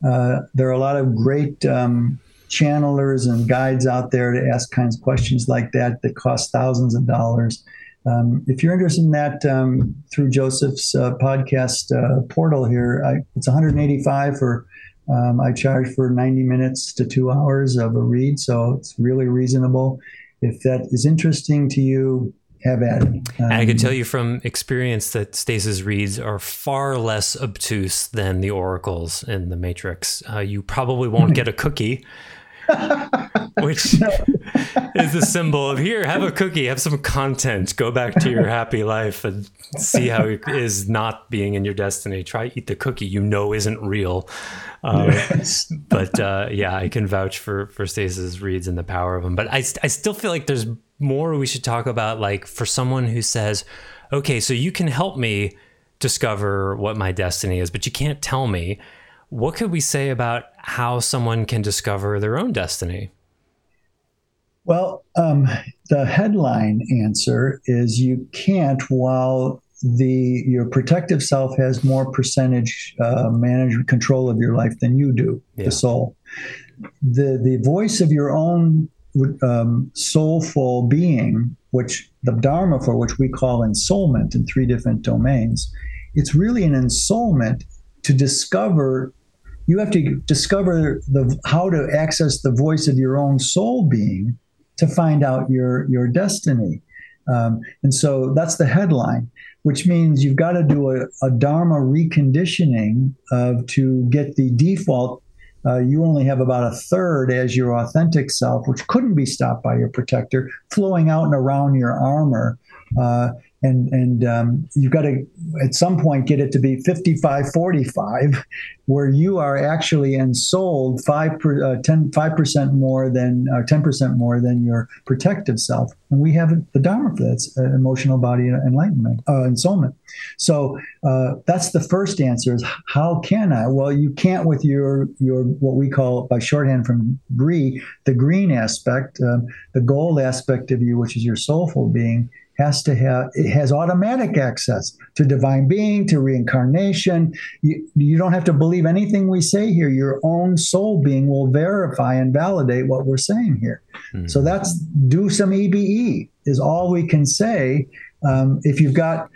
S2: uh, there are a lot of great um, channelers and guides out there to ask kinds of questions like that that cost thousands of dollars. Um, if you're interested in that, um, through Joseph's uh, podcast uh, portal here, I, it's 185 for. Um, I charge for 90 minutes to two hours of a read, so it's really reasonable. If that is interesting to you, have at it. Um,
S1: and I can tell you from experience that Stace's reads are far less obtuse than the oracles in the Matrix. Uh, you probably won't get a cookie. which is a symbol of here, have a cookie, have some content, go back to your happy life and see how it is not being in your destiny. Try eat the cookie you know isn't real. Um, yes. but uh, yeah, I can vouch for for Stace's reads and the power of them. But I, I still feel like there's more we should talk about like for someone who says, okay, so you can help me discover what my destiny is, but you can't tell me. What could we say about how someone can discover their own destiny?
S2: Well, um, the headline answer is you can't while the your protective self has more percentage uh, management control of your life than you do, yeah. the soul. The the voice of your own um, soulful being, which the Dharma for which we call ensoulment in three different domains, it's really an ensoulment to discover. You have to discover the how to access the voice of your own soul being to find out your your destiny. Um, and so that's the headline, which means you've got to do a, a Dharma reconditioning of to get the default uh, you only have about a third as your authentic self, which couldn't be stopped by your protector, flowing out and around your armor. Uh, and and um, you've got to at some point get it to be 55 45 where you are actually ensouled 5 per, uh, 10 5% more than or 10% more than your protective self. And we have the dharma for that uh, emotional body enlightenment uh, ensoulment. So uh, that's the first answer is how can i? Well you can't with your your what we call by shorthand from Bree the green aspect um, the gold aspect of you which is your soulful being has to have it has automatic access to divine being to reincarnation. You, you don't have to believe anything we say here. Your own soul being will verify and validate what we're saying here. Mm-hmm. so that's do some ebe is all we can say. Um, if you've got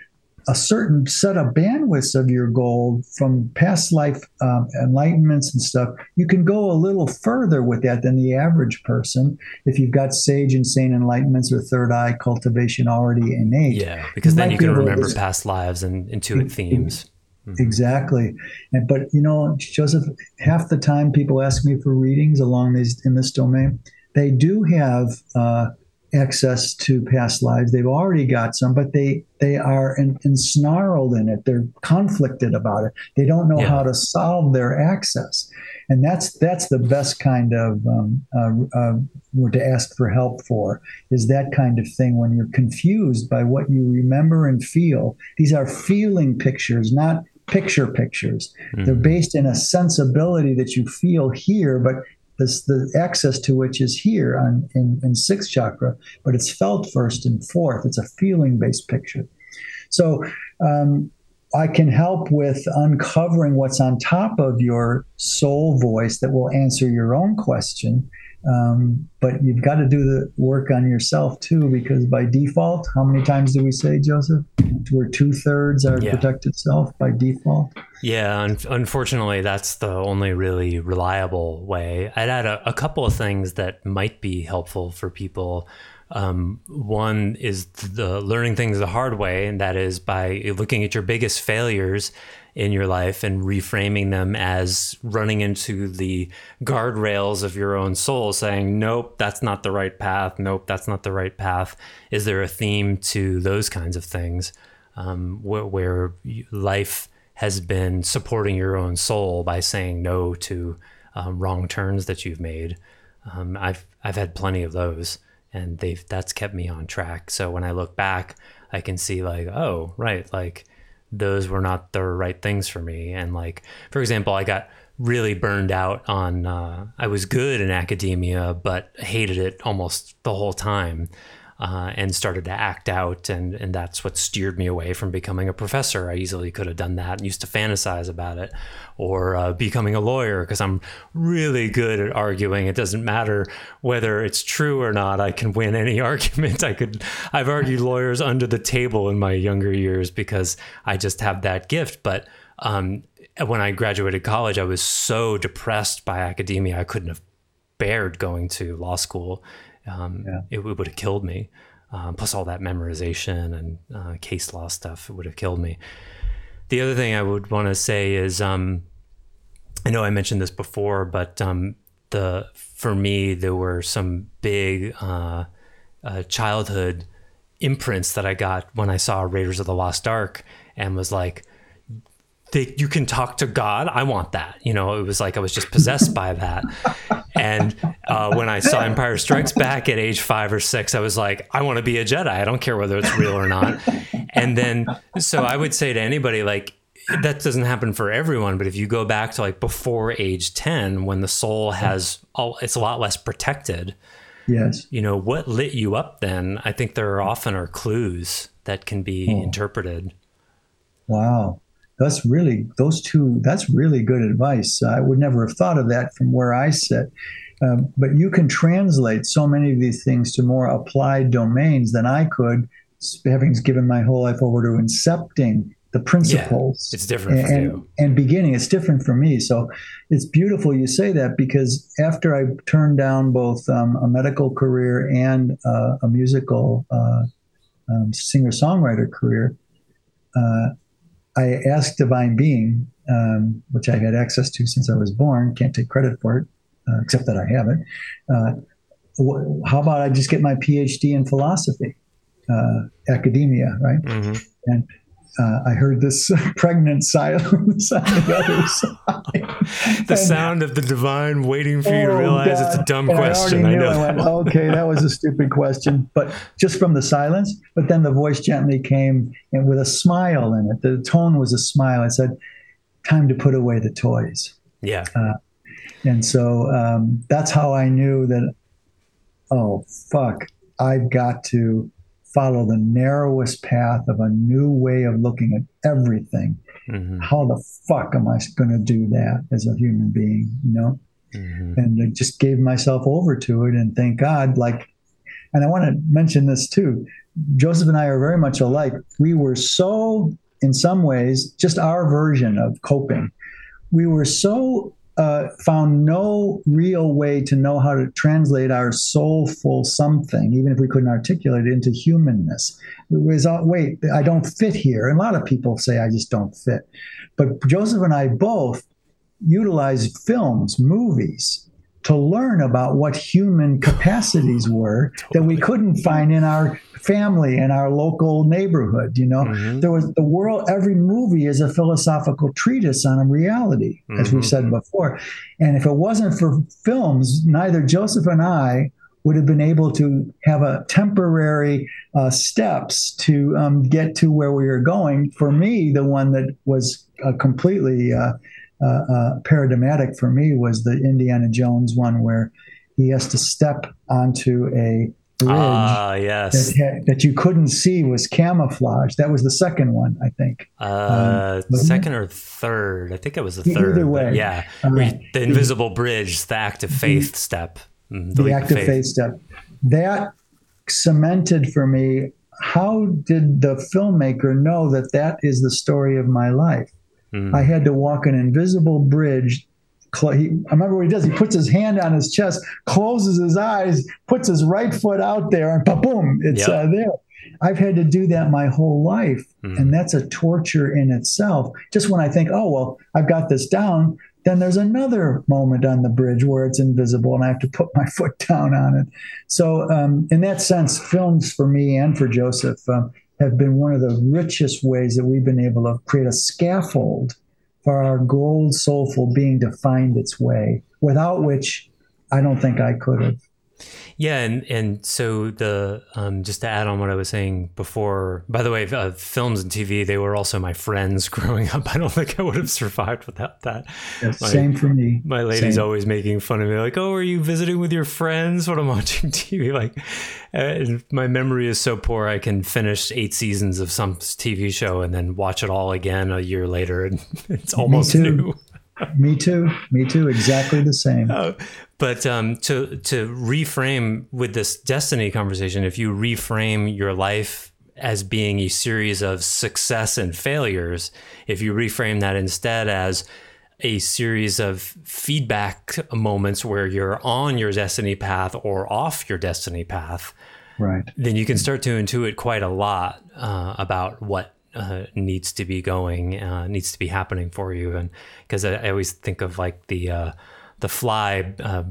S2: a certain set of bandwidths of your goal from past life um, enlightenments and stuff, you can go a little further with that than the average person if you've got sage and sane enlightenments or third eye cultivation already innate.
S1: Yeah, because you then you can remember past lives and intuit it, themes.
S2: Mm-hmm. Exactly, and but you know, Joseph, half the time people ask me for readings along these in this domain, they do have uh, access to past lives. They've already got some, but they they are en- ensnarled in it. They're conflicted about it. They don't know yeah. how to solve their access, and that's that's the best kind of um, uh, uh, to ask for help for is that kind of thing when you're confused by what you remember and feel. These are feeling pictures, not picture pictures. Mm-hmm. They're based in a sensibility that you feel here, but this, the access to which is here on, in, in sixth chakra, but it's felt first and fourth. It's a feeling based picture. So um, I can help with uncovering what's on top of your soul voice that will answer your own question um, but you've got to do the work on yourself too, because by default, how many times do we say, Joseph? We're two thirds our yeah. protected self by default.
S1: Yeah, un- unfortunately, that's the only really reliable way. I'd add a, a couple of things that might be helpful for people. Um, one is the learning things the hard way, and that is by looking at your biggest failures in your life and reframing them as running into the guardrails of your own soul, saying, Nope, that's not the right path. Nope, that's not the right path. Is there a theme to those kinds of things um, where, where, life has been supporting your own soul by saying no to um, wrong turns that you've made? Um, I've I've had plenty of those, and they've that's kept me on track. So when I look back, I can see like, oh, right, like those were not the right things for me. And like, for example, I got really burned out on, uh, I was good in academia, but hated it almost the whole time uh, and started to act out. And, and that's what steered me away from becoming a professor. I easily could have done that and used to fantasize about it or uh, becoming a lawyer because I'm really good at arguing. It doesn't matter whether it's true or not. I can win any argument. I could, I've argued lawyers under the table in my younger years because I just have that gift. But um, when I graduated college, I was so depressed by academia, I couldn't have bared going to law school um, yeah. it, it would have killed me. Um, plus all that memorization and uh, case law stuff, would have killed me. The other thing I would want to say is, um, I know I mentioned this before, but um, the for me there were some big uh, uh, childhood imprints that I got when I saw Raiders of the Lost Ark and was like, they, you can talk to God. I want that. You know, it was like I was just possessed by that. And uh, when I saw Empire Strikes Back at age five or six, I was like, I want to be a Jedi. I don't care whether it's real or not. And then, so I would say to anybody, like, that doesn't happen for everyone, but if you go back to like before age 10, when the soul has all, it's a lot less protected.
S2: Yes.
S1: You know, what lit you up then? I think there are often are clues that can be oh. interpreted.
S2: Wow that's really those two that's really good advice. I would never have thought of that from where i sit. Um, but you can translate so many of these things to more applied domains than i could having given my whole life over to incepting the principles
S1: yeah, it's different
S2: and, and, and, beginning. It's different for me. So it's beautiful you say that because after i turned down both um, a medical career and uh, a musical uh, um, singer-songwriter career uh, I asked Divine Being, um, which I've had access to since I was born, can't take credit for it, uh, except that I have it. Uh, wh- how about I just get my PhD in philosophy, uh, academia, right? Mm-hmm. And uh, I heard this pregnant silence on the other
S1: side. the and, sound of the divine waiting for you to oh, realize God. it's a dumb and question. I, I know. I went,
S2: okay, that was a stupid question, but just from the silence. But then the voice gently came and with a smile in it. The tone was a smile. It said, "Time to put away the toys."
S1: Yeah. Uh,
S2: and so um, that's how I knew that. Oh fuck! I've got to follow the narrowest path of a new way of looking at everything. Mm-hmm. How the fuck am I going to do that as a human being? You know? Mm-hmm. And I just gave myself over to it. And thank God, like, and I want to mention this too. Joseph and I are very much alike. We were so, in some ways, just our version of coping. We were so uh, found no real way to know how to translate our soulful something, even if we couldn't articulate it, into humanness. It was, uh, wait, I don't fit here. And a lot of people say I just don't fit. But Joseph and I both utilized films, movies, to learn about what human capacities were that we couldn't find in our family in our local neighborhood you know mm-hmm. there was the world every movie is a philosophical treatise on a reality mm-hmm. as we've said before and if it wasn't for films neither joseph and i would have been able to have a temporary uh, steps to um, get to where we were going. For me, the one that was uh, completely uh paradigmatic for me was the Indiana Jones one, where he has to step onto a bridge
S1: ah, yes.
S2: that, had, that, you couldn't see was camouflage. That was the second one, I think.
S1: Uh, um, second it? or third? I think it was the third. Either way, yeah. the invisible bridge, the act of faith the, step.
S2: The, the act of faith. faith step. That cemented for me how did the filmmaker know that that is the story of my life? Mm. I had to walk an invisible bridge. I remember what he does. He puts his hand on his chest, closes his eyes, puts his right foot out there, and boom, it's yep. uh, there. I've had to do that my whole life, mm. and that's a torture in itself. Just when I think, oh well, I've got this down, then there's another moment on the bridge where it's invisible and I have to put my foot down on it. So, um, in that sense, films for me and for Joseph um, have been one of the richest ways that we've been able to create a scaffold for our gold, soulful being to find its way, without which I don't think I could have.
S1: Yeah, and and so the um, just to add on what I was saying before. By the way, uh, films and TV they were also my friends growing up. I don't think I would have survived without that.
S2: Yeah, my, same for me.
S1: My lady's same. always making fun of me, like, "Oh, are you visiting with your friends when I'm watching TV?" Like, uh, my memory is so poor. I can finish eight seasons of some TV show and then watch it all again a year later, and it's almost new.
S2: Me too. Me too. Exactly the same. Uh,
S1: but um, to to reframe with this destiny conversation, if you reframe your life as being a series of success and failures, if you reframe that instead as a series of feedback moments where you're on your destiny path or off your destiny path,
S2: right?
S1: Then you can start to intuit quite a lot uh, about what uh, needs to be going, uh, needs to be happening for you. And because I, I, always think of like the uh, the fly uh,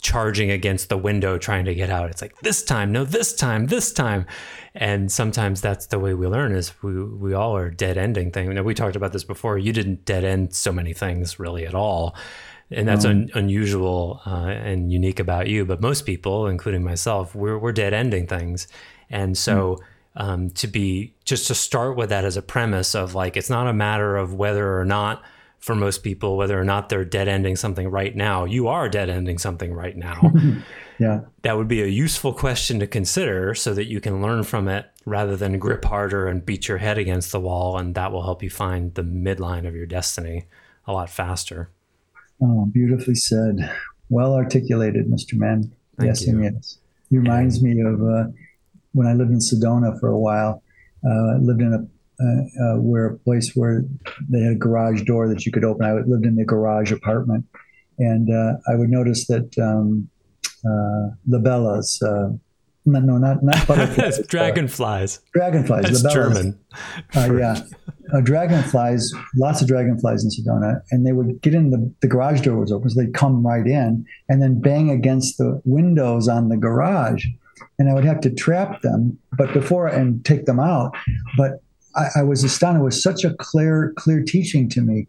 S1: charging against the window trying to get out. It's like this time, no, this time, this time. And sometimes that's the way we learn is we, we all are dead ending things. Now, we talked about this before. You didn't dead end so many things really at all. And that's un- unusual uh, and unique about you. But most people, including myself, we're, we're dead ending things. And so, mm um, to be just to start with that as a premise of like it's not a matter of whether or not for most people whether or not they're dead ending something right now. You are dead ending something right now.
S2: Yeah.
S1: That would be a useful question to consider so that you can learn from it rather than grip harder and beat your head against the wall and that will help you find the midline of your destiny a lot faster.
S2: Oh beautifully said. Well articulated mr mann
S1: Thank
S2: yes
S1: you.
S2: and yes. He reminds me of uh, when I lived in Sedona for a while. Uh, I lived in a uh, uh, where a place where they had a garage door that you could open. I lived in the garage apartment, and uh, I would notice that um, uh, libellas. Uh, no, no, not not butterflies.
S1: dragonflies.
S2: dragonflies.
S1: That's libellas. German.
S2: yeah, dragonflies. Lots of dragonflies in Sedona, and they would get in the the garage door was open, so they'd come right in and then bang against the windows on the garage and I would have to trap them, but before and take them out. But I, I was astounded. It was such a clear, clear teaching to me.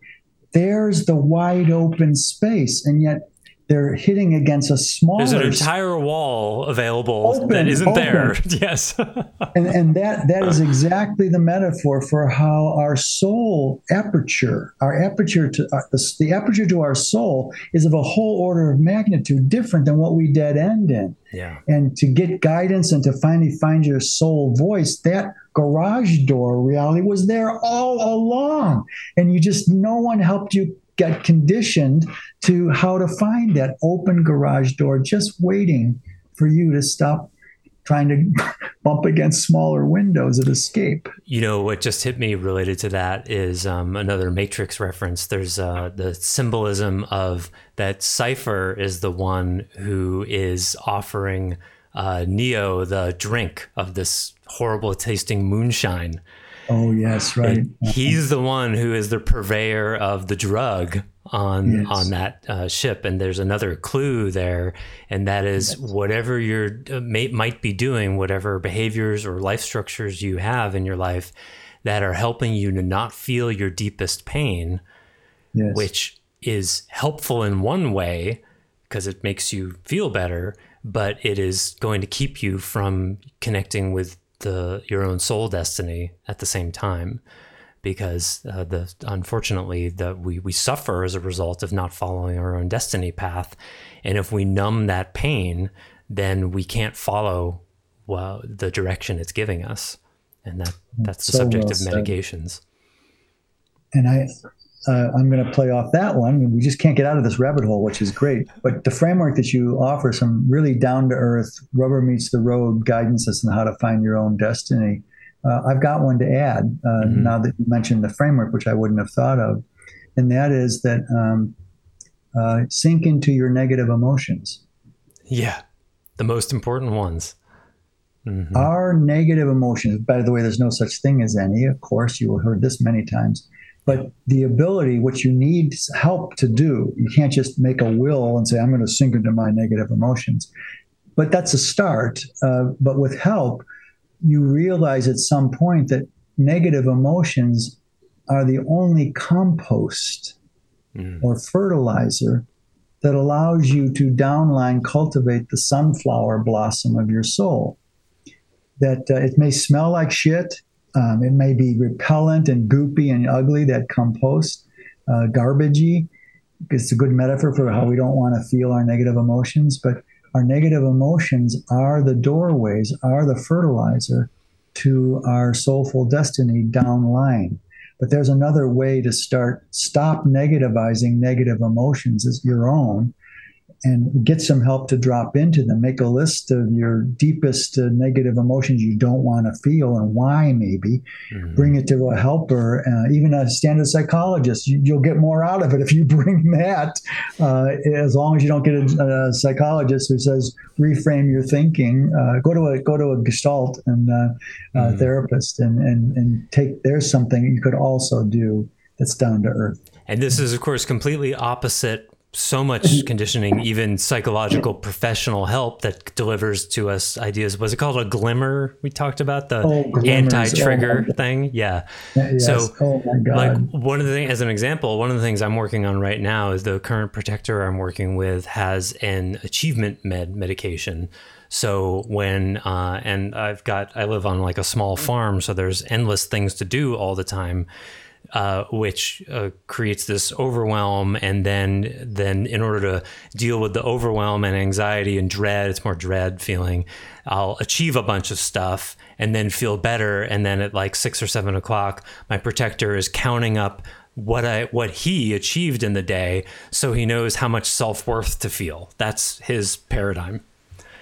S2: There's the wide open space, and yet they're hitting against a smaller.
S1: There's an entire wall available open, that isn't open. there. yes,
S2: and and that that is exactly the metaphor for how our soul aperture, our aperture to uh, the, the aperture to our soul is of a whole order of magnitude different than what we dead end in.
S1: Yeah,
S2: and to get guidance and to finally find your soul voice, that garage door reality was there all along, and you just no one helped you get conditioned to how to find that open garage door just waiting for you to stop trying to bump against smaller windows of escape.
S1: You know, what just hit me related to that is um, another Matrix reference. There's uh, the symbolism of that Cypher is the one who is offering uh, Neo the drink of this horrible tasting moonshine
S2: Oh yes, right.
S1: he's the one who is the purveyor of the drug on
S2: Yes.
S1: on that uh, ship and there's another clue there and that is whatever you're uh, may, might be doing whatever behaviors or life structures you have in your life that are helping you to not feel your deepest pain
S2: Yes.
S1: which is helpful in one way because it makes you feel better, but it is going to keep you from connecting with the your own soul destiny at the same time. Because uh, the unfortunately that we we suffer as a result of not following our own destiny path, and if we numb that pain, then we can't follow well, the direction it's giving us, and that that's the
S2: So
S1: subject
S2: well
S1: of
S2: said.
S1: medications.
S2: and I, uh, I'm going to play off that one. We just can't get out of this rabbit hole, which is great. But the framework that you offer, some really down to earth, rubber meets the road guidance as on how to find your own destiny. Uh, I've got one to add uh,
S1: Mhm.
S2: now that you mentioned the framework, which I wouldn't have thought of, and that is that um, uh, sink into your negative emotions.
S1: Yeah, the most important ones. Mhm.
S2: Our negative emotions, by the way, there's no such thing as any, of course, you have heard this many times, but the ability, what you need help to do, you can't just make a will and say, I'm going to sink into my negative emotions. But that's a start. Uh, but with help, you realize at some point that negative emotions are the only compost
S1: Mhm.
S2: or fertilizer that allows you to downline cultivate the sunflower blossom of your soul. That uh, it may smell like shit, um, it may be repellent and goopy and ugly, that compost, uh, garbagey. It's a good metaphor for how we don't want to feel our negative emotions, but our negative emotions are the doorways, are the fertilizer to our soulful destiny down line. But there's another way to start. Stop negativizing negative emotions as your own and get some help to drop into them. Make a list of your deepest uh, negative emotions you don't want to feel and why, maybe.
S1: Mhm.
S2: Bring it to a helper, uh, even a standard psychologist. You, you'll get more out of it if you bring that, uh, as long as you don't get a, a psychologist who says, reframe your thinking. Uh, go to a go to a gestalt and uh,
S1: Mhm.
S2: therapist and, and and take. There's something you could also do that's down to earth.
S1: And this is, of course, completely opposite so much conditioning, even psychological professional help that delivers to us ideas. Was it called a glimmer? We talked about the
S2: Oh,
S1: anti-trigger
S2: Oh,
S1: thing. Yeah.
S2: Yes.
S1: So,
S2: oh.
S1: Like one of the things, as an example, one of the things I'm working on right now is the current protector I'm working with has an achievement med medication. So when uh, and I've got I live on like a small farm, so there's endless things to do all the time. Uh, which uh, creates this overwhelm, and then then in order to deal with the overwhelm and anxiety and dread, it's more dread feeling. I'll achieve a bunch of stuff and then feel better, and then at like six or seven o'clock, my protector is counting up what I what he achieved in the day, so he knows how much self worth to feel. That's his paradigm,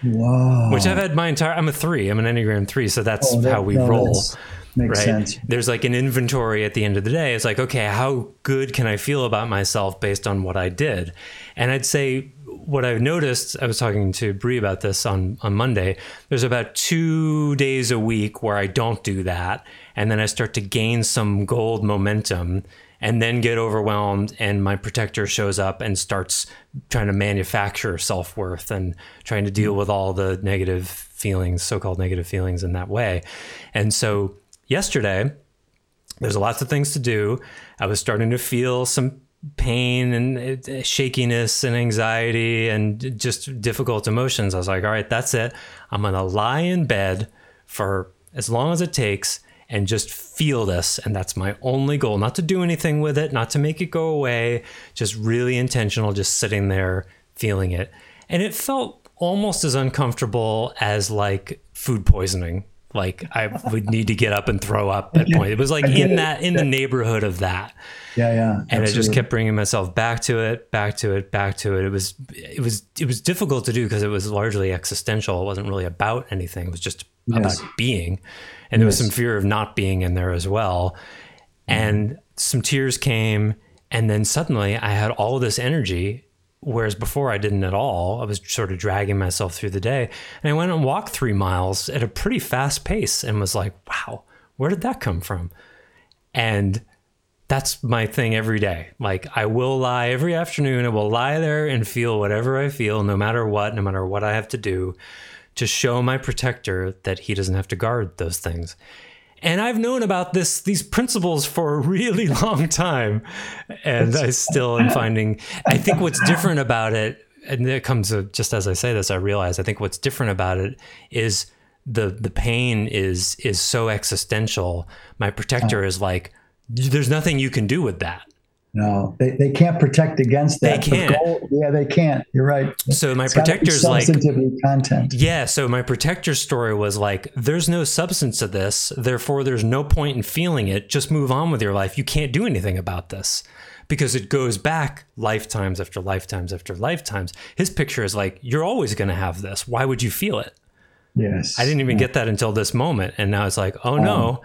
S2: wow.
S1: which I've had my entire. I'm a three. I'm an Enneagram three, so that's
S2: Oh, that-
S1: how we
S2: no,
S1: roll
S2: that's- Makes
S1: right?
S2: sense.
S1: There's like an inventory at the end of the day. It's like, okay, how good can I feel about myself based on what I did? And I'd say what I've noticed, I was talking to Brie about this on, on Monday. There's about two days a week where I don't do that. And then I start to gain some gold momentum and then get overwhelmed and my protector shows up and starts trying to manufacture self-worth and trying to deal mm-hmm. with all the negative feelings so-called negative feelings in that way and so yesterday there's lots of things to do i was starting to feel some pain and uh, shakiness and anxiety and just difficult emotions i was like all right that's it i'm going to lie in bed for as long as it takes and just feel this. And that's my only goal not to do anything with it, not to make it go away, just really intentional, just sitting there feeling it. And it felt almost as uncomfortable as like food poisoning. Like I would need to get up and throw up at point. It was like in that in the neighborhood of that.
S2: Yeah, yeah.
S1: And I just kept bringing myself back to it, back to it, back to it. It was it was it was difficult to do because it was largely existential. It wasn't really about anything. It was just
S2: Yes.
S1: about being. And there was some fear of not being in there as well. And some tears came and then suddenly I had all this energy whereas before I didn't at all. I was sort of dragging myself through the day. And I went and walked 3 miles at a pretty fast pace and was like, "Wow, where did that come from?" And that's my thing every day. Like I will lie every afternoon. I will lie there and feel whatever I feel, no matter what, no matter what I have to do, to show my protector that he doesn't have to guard those things. And I've known about this these principles for a really long time, and I still am finding. I think what's different about it, and it comes to, just as I say this, I realize I think what's different about it is the the pain is is so existential. My protector is like, there's nothing you can do with that.
S2: No, they, they can't protect against that.
S1: They can't.
S2: Goal, yeah, they can't. You're right.
S1: So my
S2: It's
S1: protector's like,
S2: content.
S1: yeah. So my protector's story was like, there's no substance to this, therefore there's no point in feeling it. Just move on with your life. You can't do anything about this because it goes back lifetimes after lifetimes after lifetimes. His picture is like, you're always going to have this. Why would you feel it?
S2: Yes.
S1: I didn't even get that until this moment. And now it's like, oh no, um,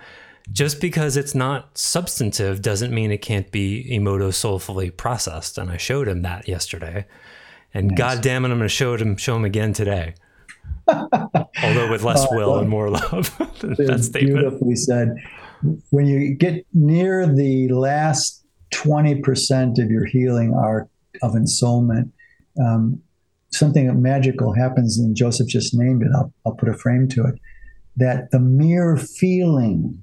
S1: just because it's not substantive doesn't mean it can't be emoto soulfully processed. And I showed him that yesterday. And God damn it, I'm going to show him, show him again today. Although with less will and more love. than that statement.
S2: beautifully said. When you get near the last 20% of your healing arc of ensoulment, um, something magical happens, and Joseph just named it. I'll, I'll put a frame to it. That the mere feeling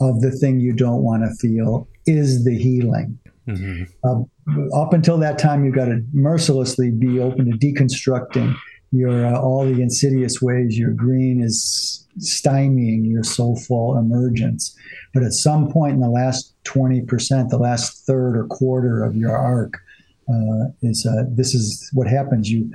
S2: of the thing you don't want to feel is the healing.
S1: Mhm.
S2: Um, up until that time, you've got to mercilessly be open to deconstructing your uh, all the insidious ways your green is stymieing your soulful emergence. But at some point in the last twenty percent, the last third or quarter of your arc, uh, is uh, this is what happens. You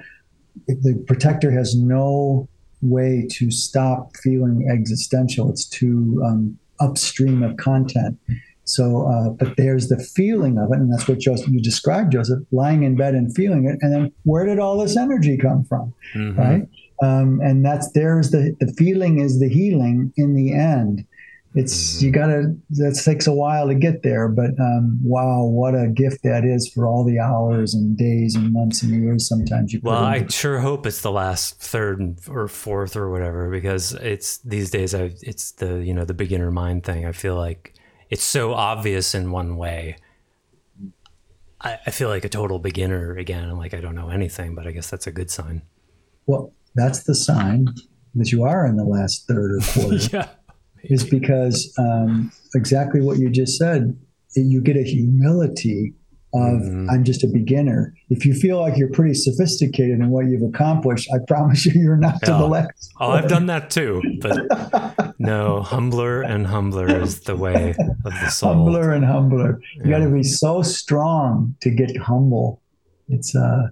S2: the protector has no way to stop feeling existential. It's too um, upstream of content. So, uh, but there's the feeling of it, and that's what Joseph you described, Joseph, lying in bed and feeling it, and then where did all this energy come from,
S1: Mhm.
S2: right? Um, and that's there's the the feeling is the healing in the end. It's you gotta that takes a while to get there, but um, wow, what a gift that is for all the hours and days and months and years. Sometimes you put
S1: Well, I sure hope it's the last third or fourth or whatever, because it's these days. I, it's the you know the beginner mind thing. I feel like it's so obvious in one way. I, I feel like a total beginner again. I'm like I don't know anything, but I guess that's a good sign.
S2: Well, that's the sign that you are in the last third or quarter.
S1: Yeah.
S2: Is because um, exactly what you just said. You get a humility of
S1: Mhm.
S2: I'm just a beginner. If you feel like you're pretty sophisticated in what you've accomplished, I promise you, you're not to the last.
S1: Oh, I've done that too, but no, humbler and humbler is the way of the soul.
S2: humbler and humbler. You got to be so strong to get humble. It's uh,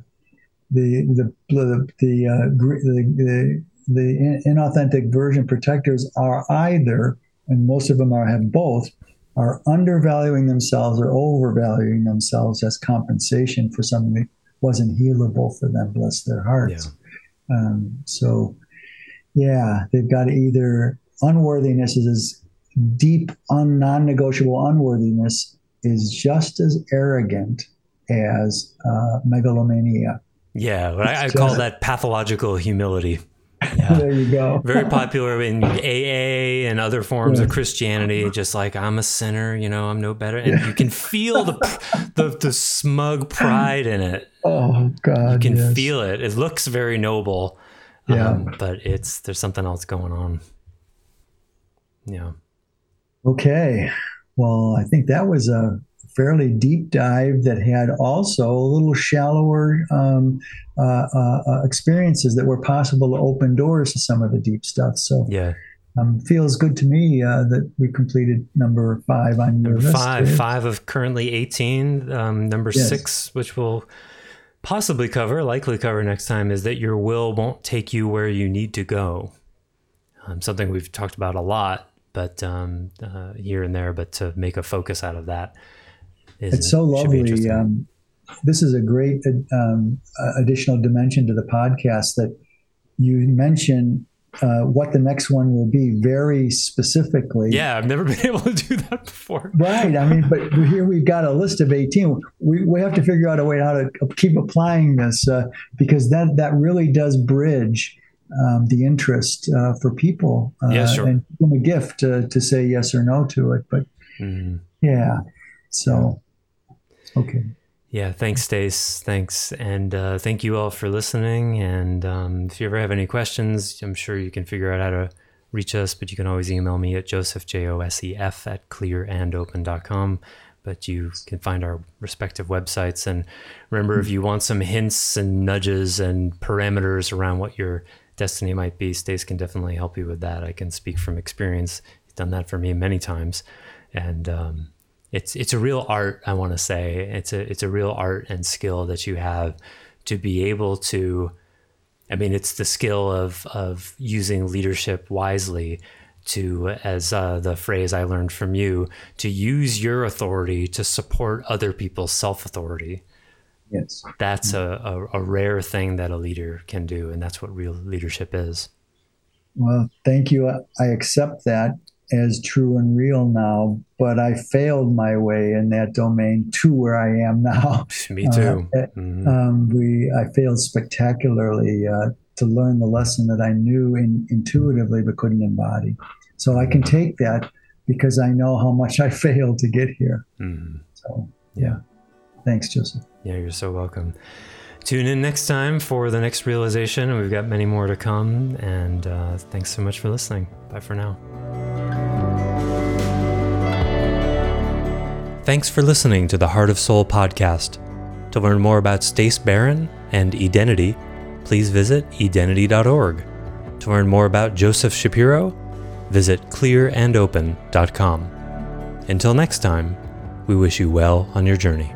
S2: the the the the, uh, the the the in- inauthentic version protectors are either, and most of them are have both, are undervaluing themselves or overvaluing themselves as compensation for something that wasn't healable for them. Bless their hearts. Um, so, yeah, they've got either unworthiness is deep, un, non-negotiable unworthiness is just as arrogant as uh, megalomania.
S1: Yeah, I, I call that pathological humility. Yeah.
S2: There you go.
S1: very popular in AA and other forms
S2: Yeah.
S1: of Christianity. Just like I'm a sinner, you know, I'm no better, and you can feel the the, the smug pride in it.
S2: Oh God,
S1: You can
S2: yes.
S1: feel it. It looks very noble,
S2: Yeah.
S1: um, but it's there's something else going on. Yeah,
S2: Okay, well, I think that was a fairly deep dive that had also a little shallower um, uh, uh, uh, experiences that were possible to open doors to some of the deep stuff. So
S1: yeah.
S2: um, feels good to me uh, that we completed number five on your
S1: Number
S2: list.
S1: five, five of currently 18. Um, number
S2: Yes.
S1: six, which we'll possibly cover, likely cover next time, is that your will won't take you where you need to go. Um, something we've talked about a lot, but um, uh, here and there, but to make a focus out of that is
S2: It's so lovely. Um, this is a great um, uh, additional dimension to the podcast that you mention uh, what the next one will be very specifically.
S1: yeah, I've never been able to do that before.
S2: Right. I mean, but here we've got a list of 18. We, we have to figure out a way how to keep applying this uh, because that, that really does bridge um, the interest uh, for people. Uh,
S1: Yeah, sure.
S2: And give them a gift to, to say yes or no to it. But
S1: Mhm.
S2: yeah. So, okay.
S1: Yeah, thanks, Stace. Thanks. And uh, thank you all for listening. And um, if you ever have any questions, I'm sure you can figure out how to reach us, but you can always email me at joseph, J O S E F, at clearandopen.com. But you can find our respective websites. And remember, if you want some hints and nudges and parameters around what your destiny might be, Stace can definitely help you with that. I can speak from experience. He's done that for me many times. And, um, it's it's a real art i want to say. It's a it's a real art and skill that you have to be able to i mean it's the skill of of using leadership wisely to as uh, the phrase i learned from you to use your authority to support other people's self-authority.
S2: Yes.
S1: That's a, a, a rare thing that a leader can do and that's what real leadership is.
S2: Well thank you. I accept that as true and real now, but I failed my way in that domain to where I am now.
S1: Me too.
S2: Uh, mm-hmm. um, we I failed spectacularly uh, to learn the lesson that I knew in, intuitively but couldn't embody. So I can take that because I know how much I failed to get here. Mm-hmm. So yeah, thanks, Joseph.
S1: Yeah, you're so welcome. Tune in next time for the next realization. We've got many more to come. And uh, thanks so much for listening. Bye for now. Thanks for listening to the Heart of Soul podcast. To learn more about Stace Barron and Identity, please visit identity.org. To learn more about Joseph Shapiro, visit clearandopen.com. Until next time, we wish you well on your journey.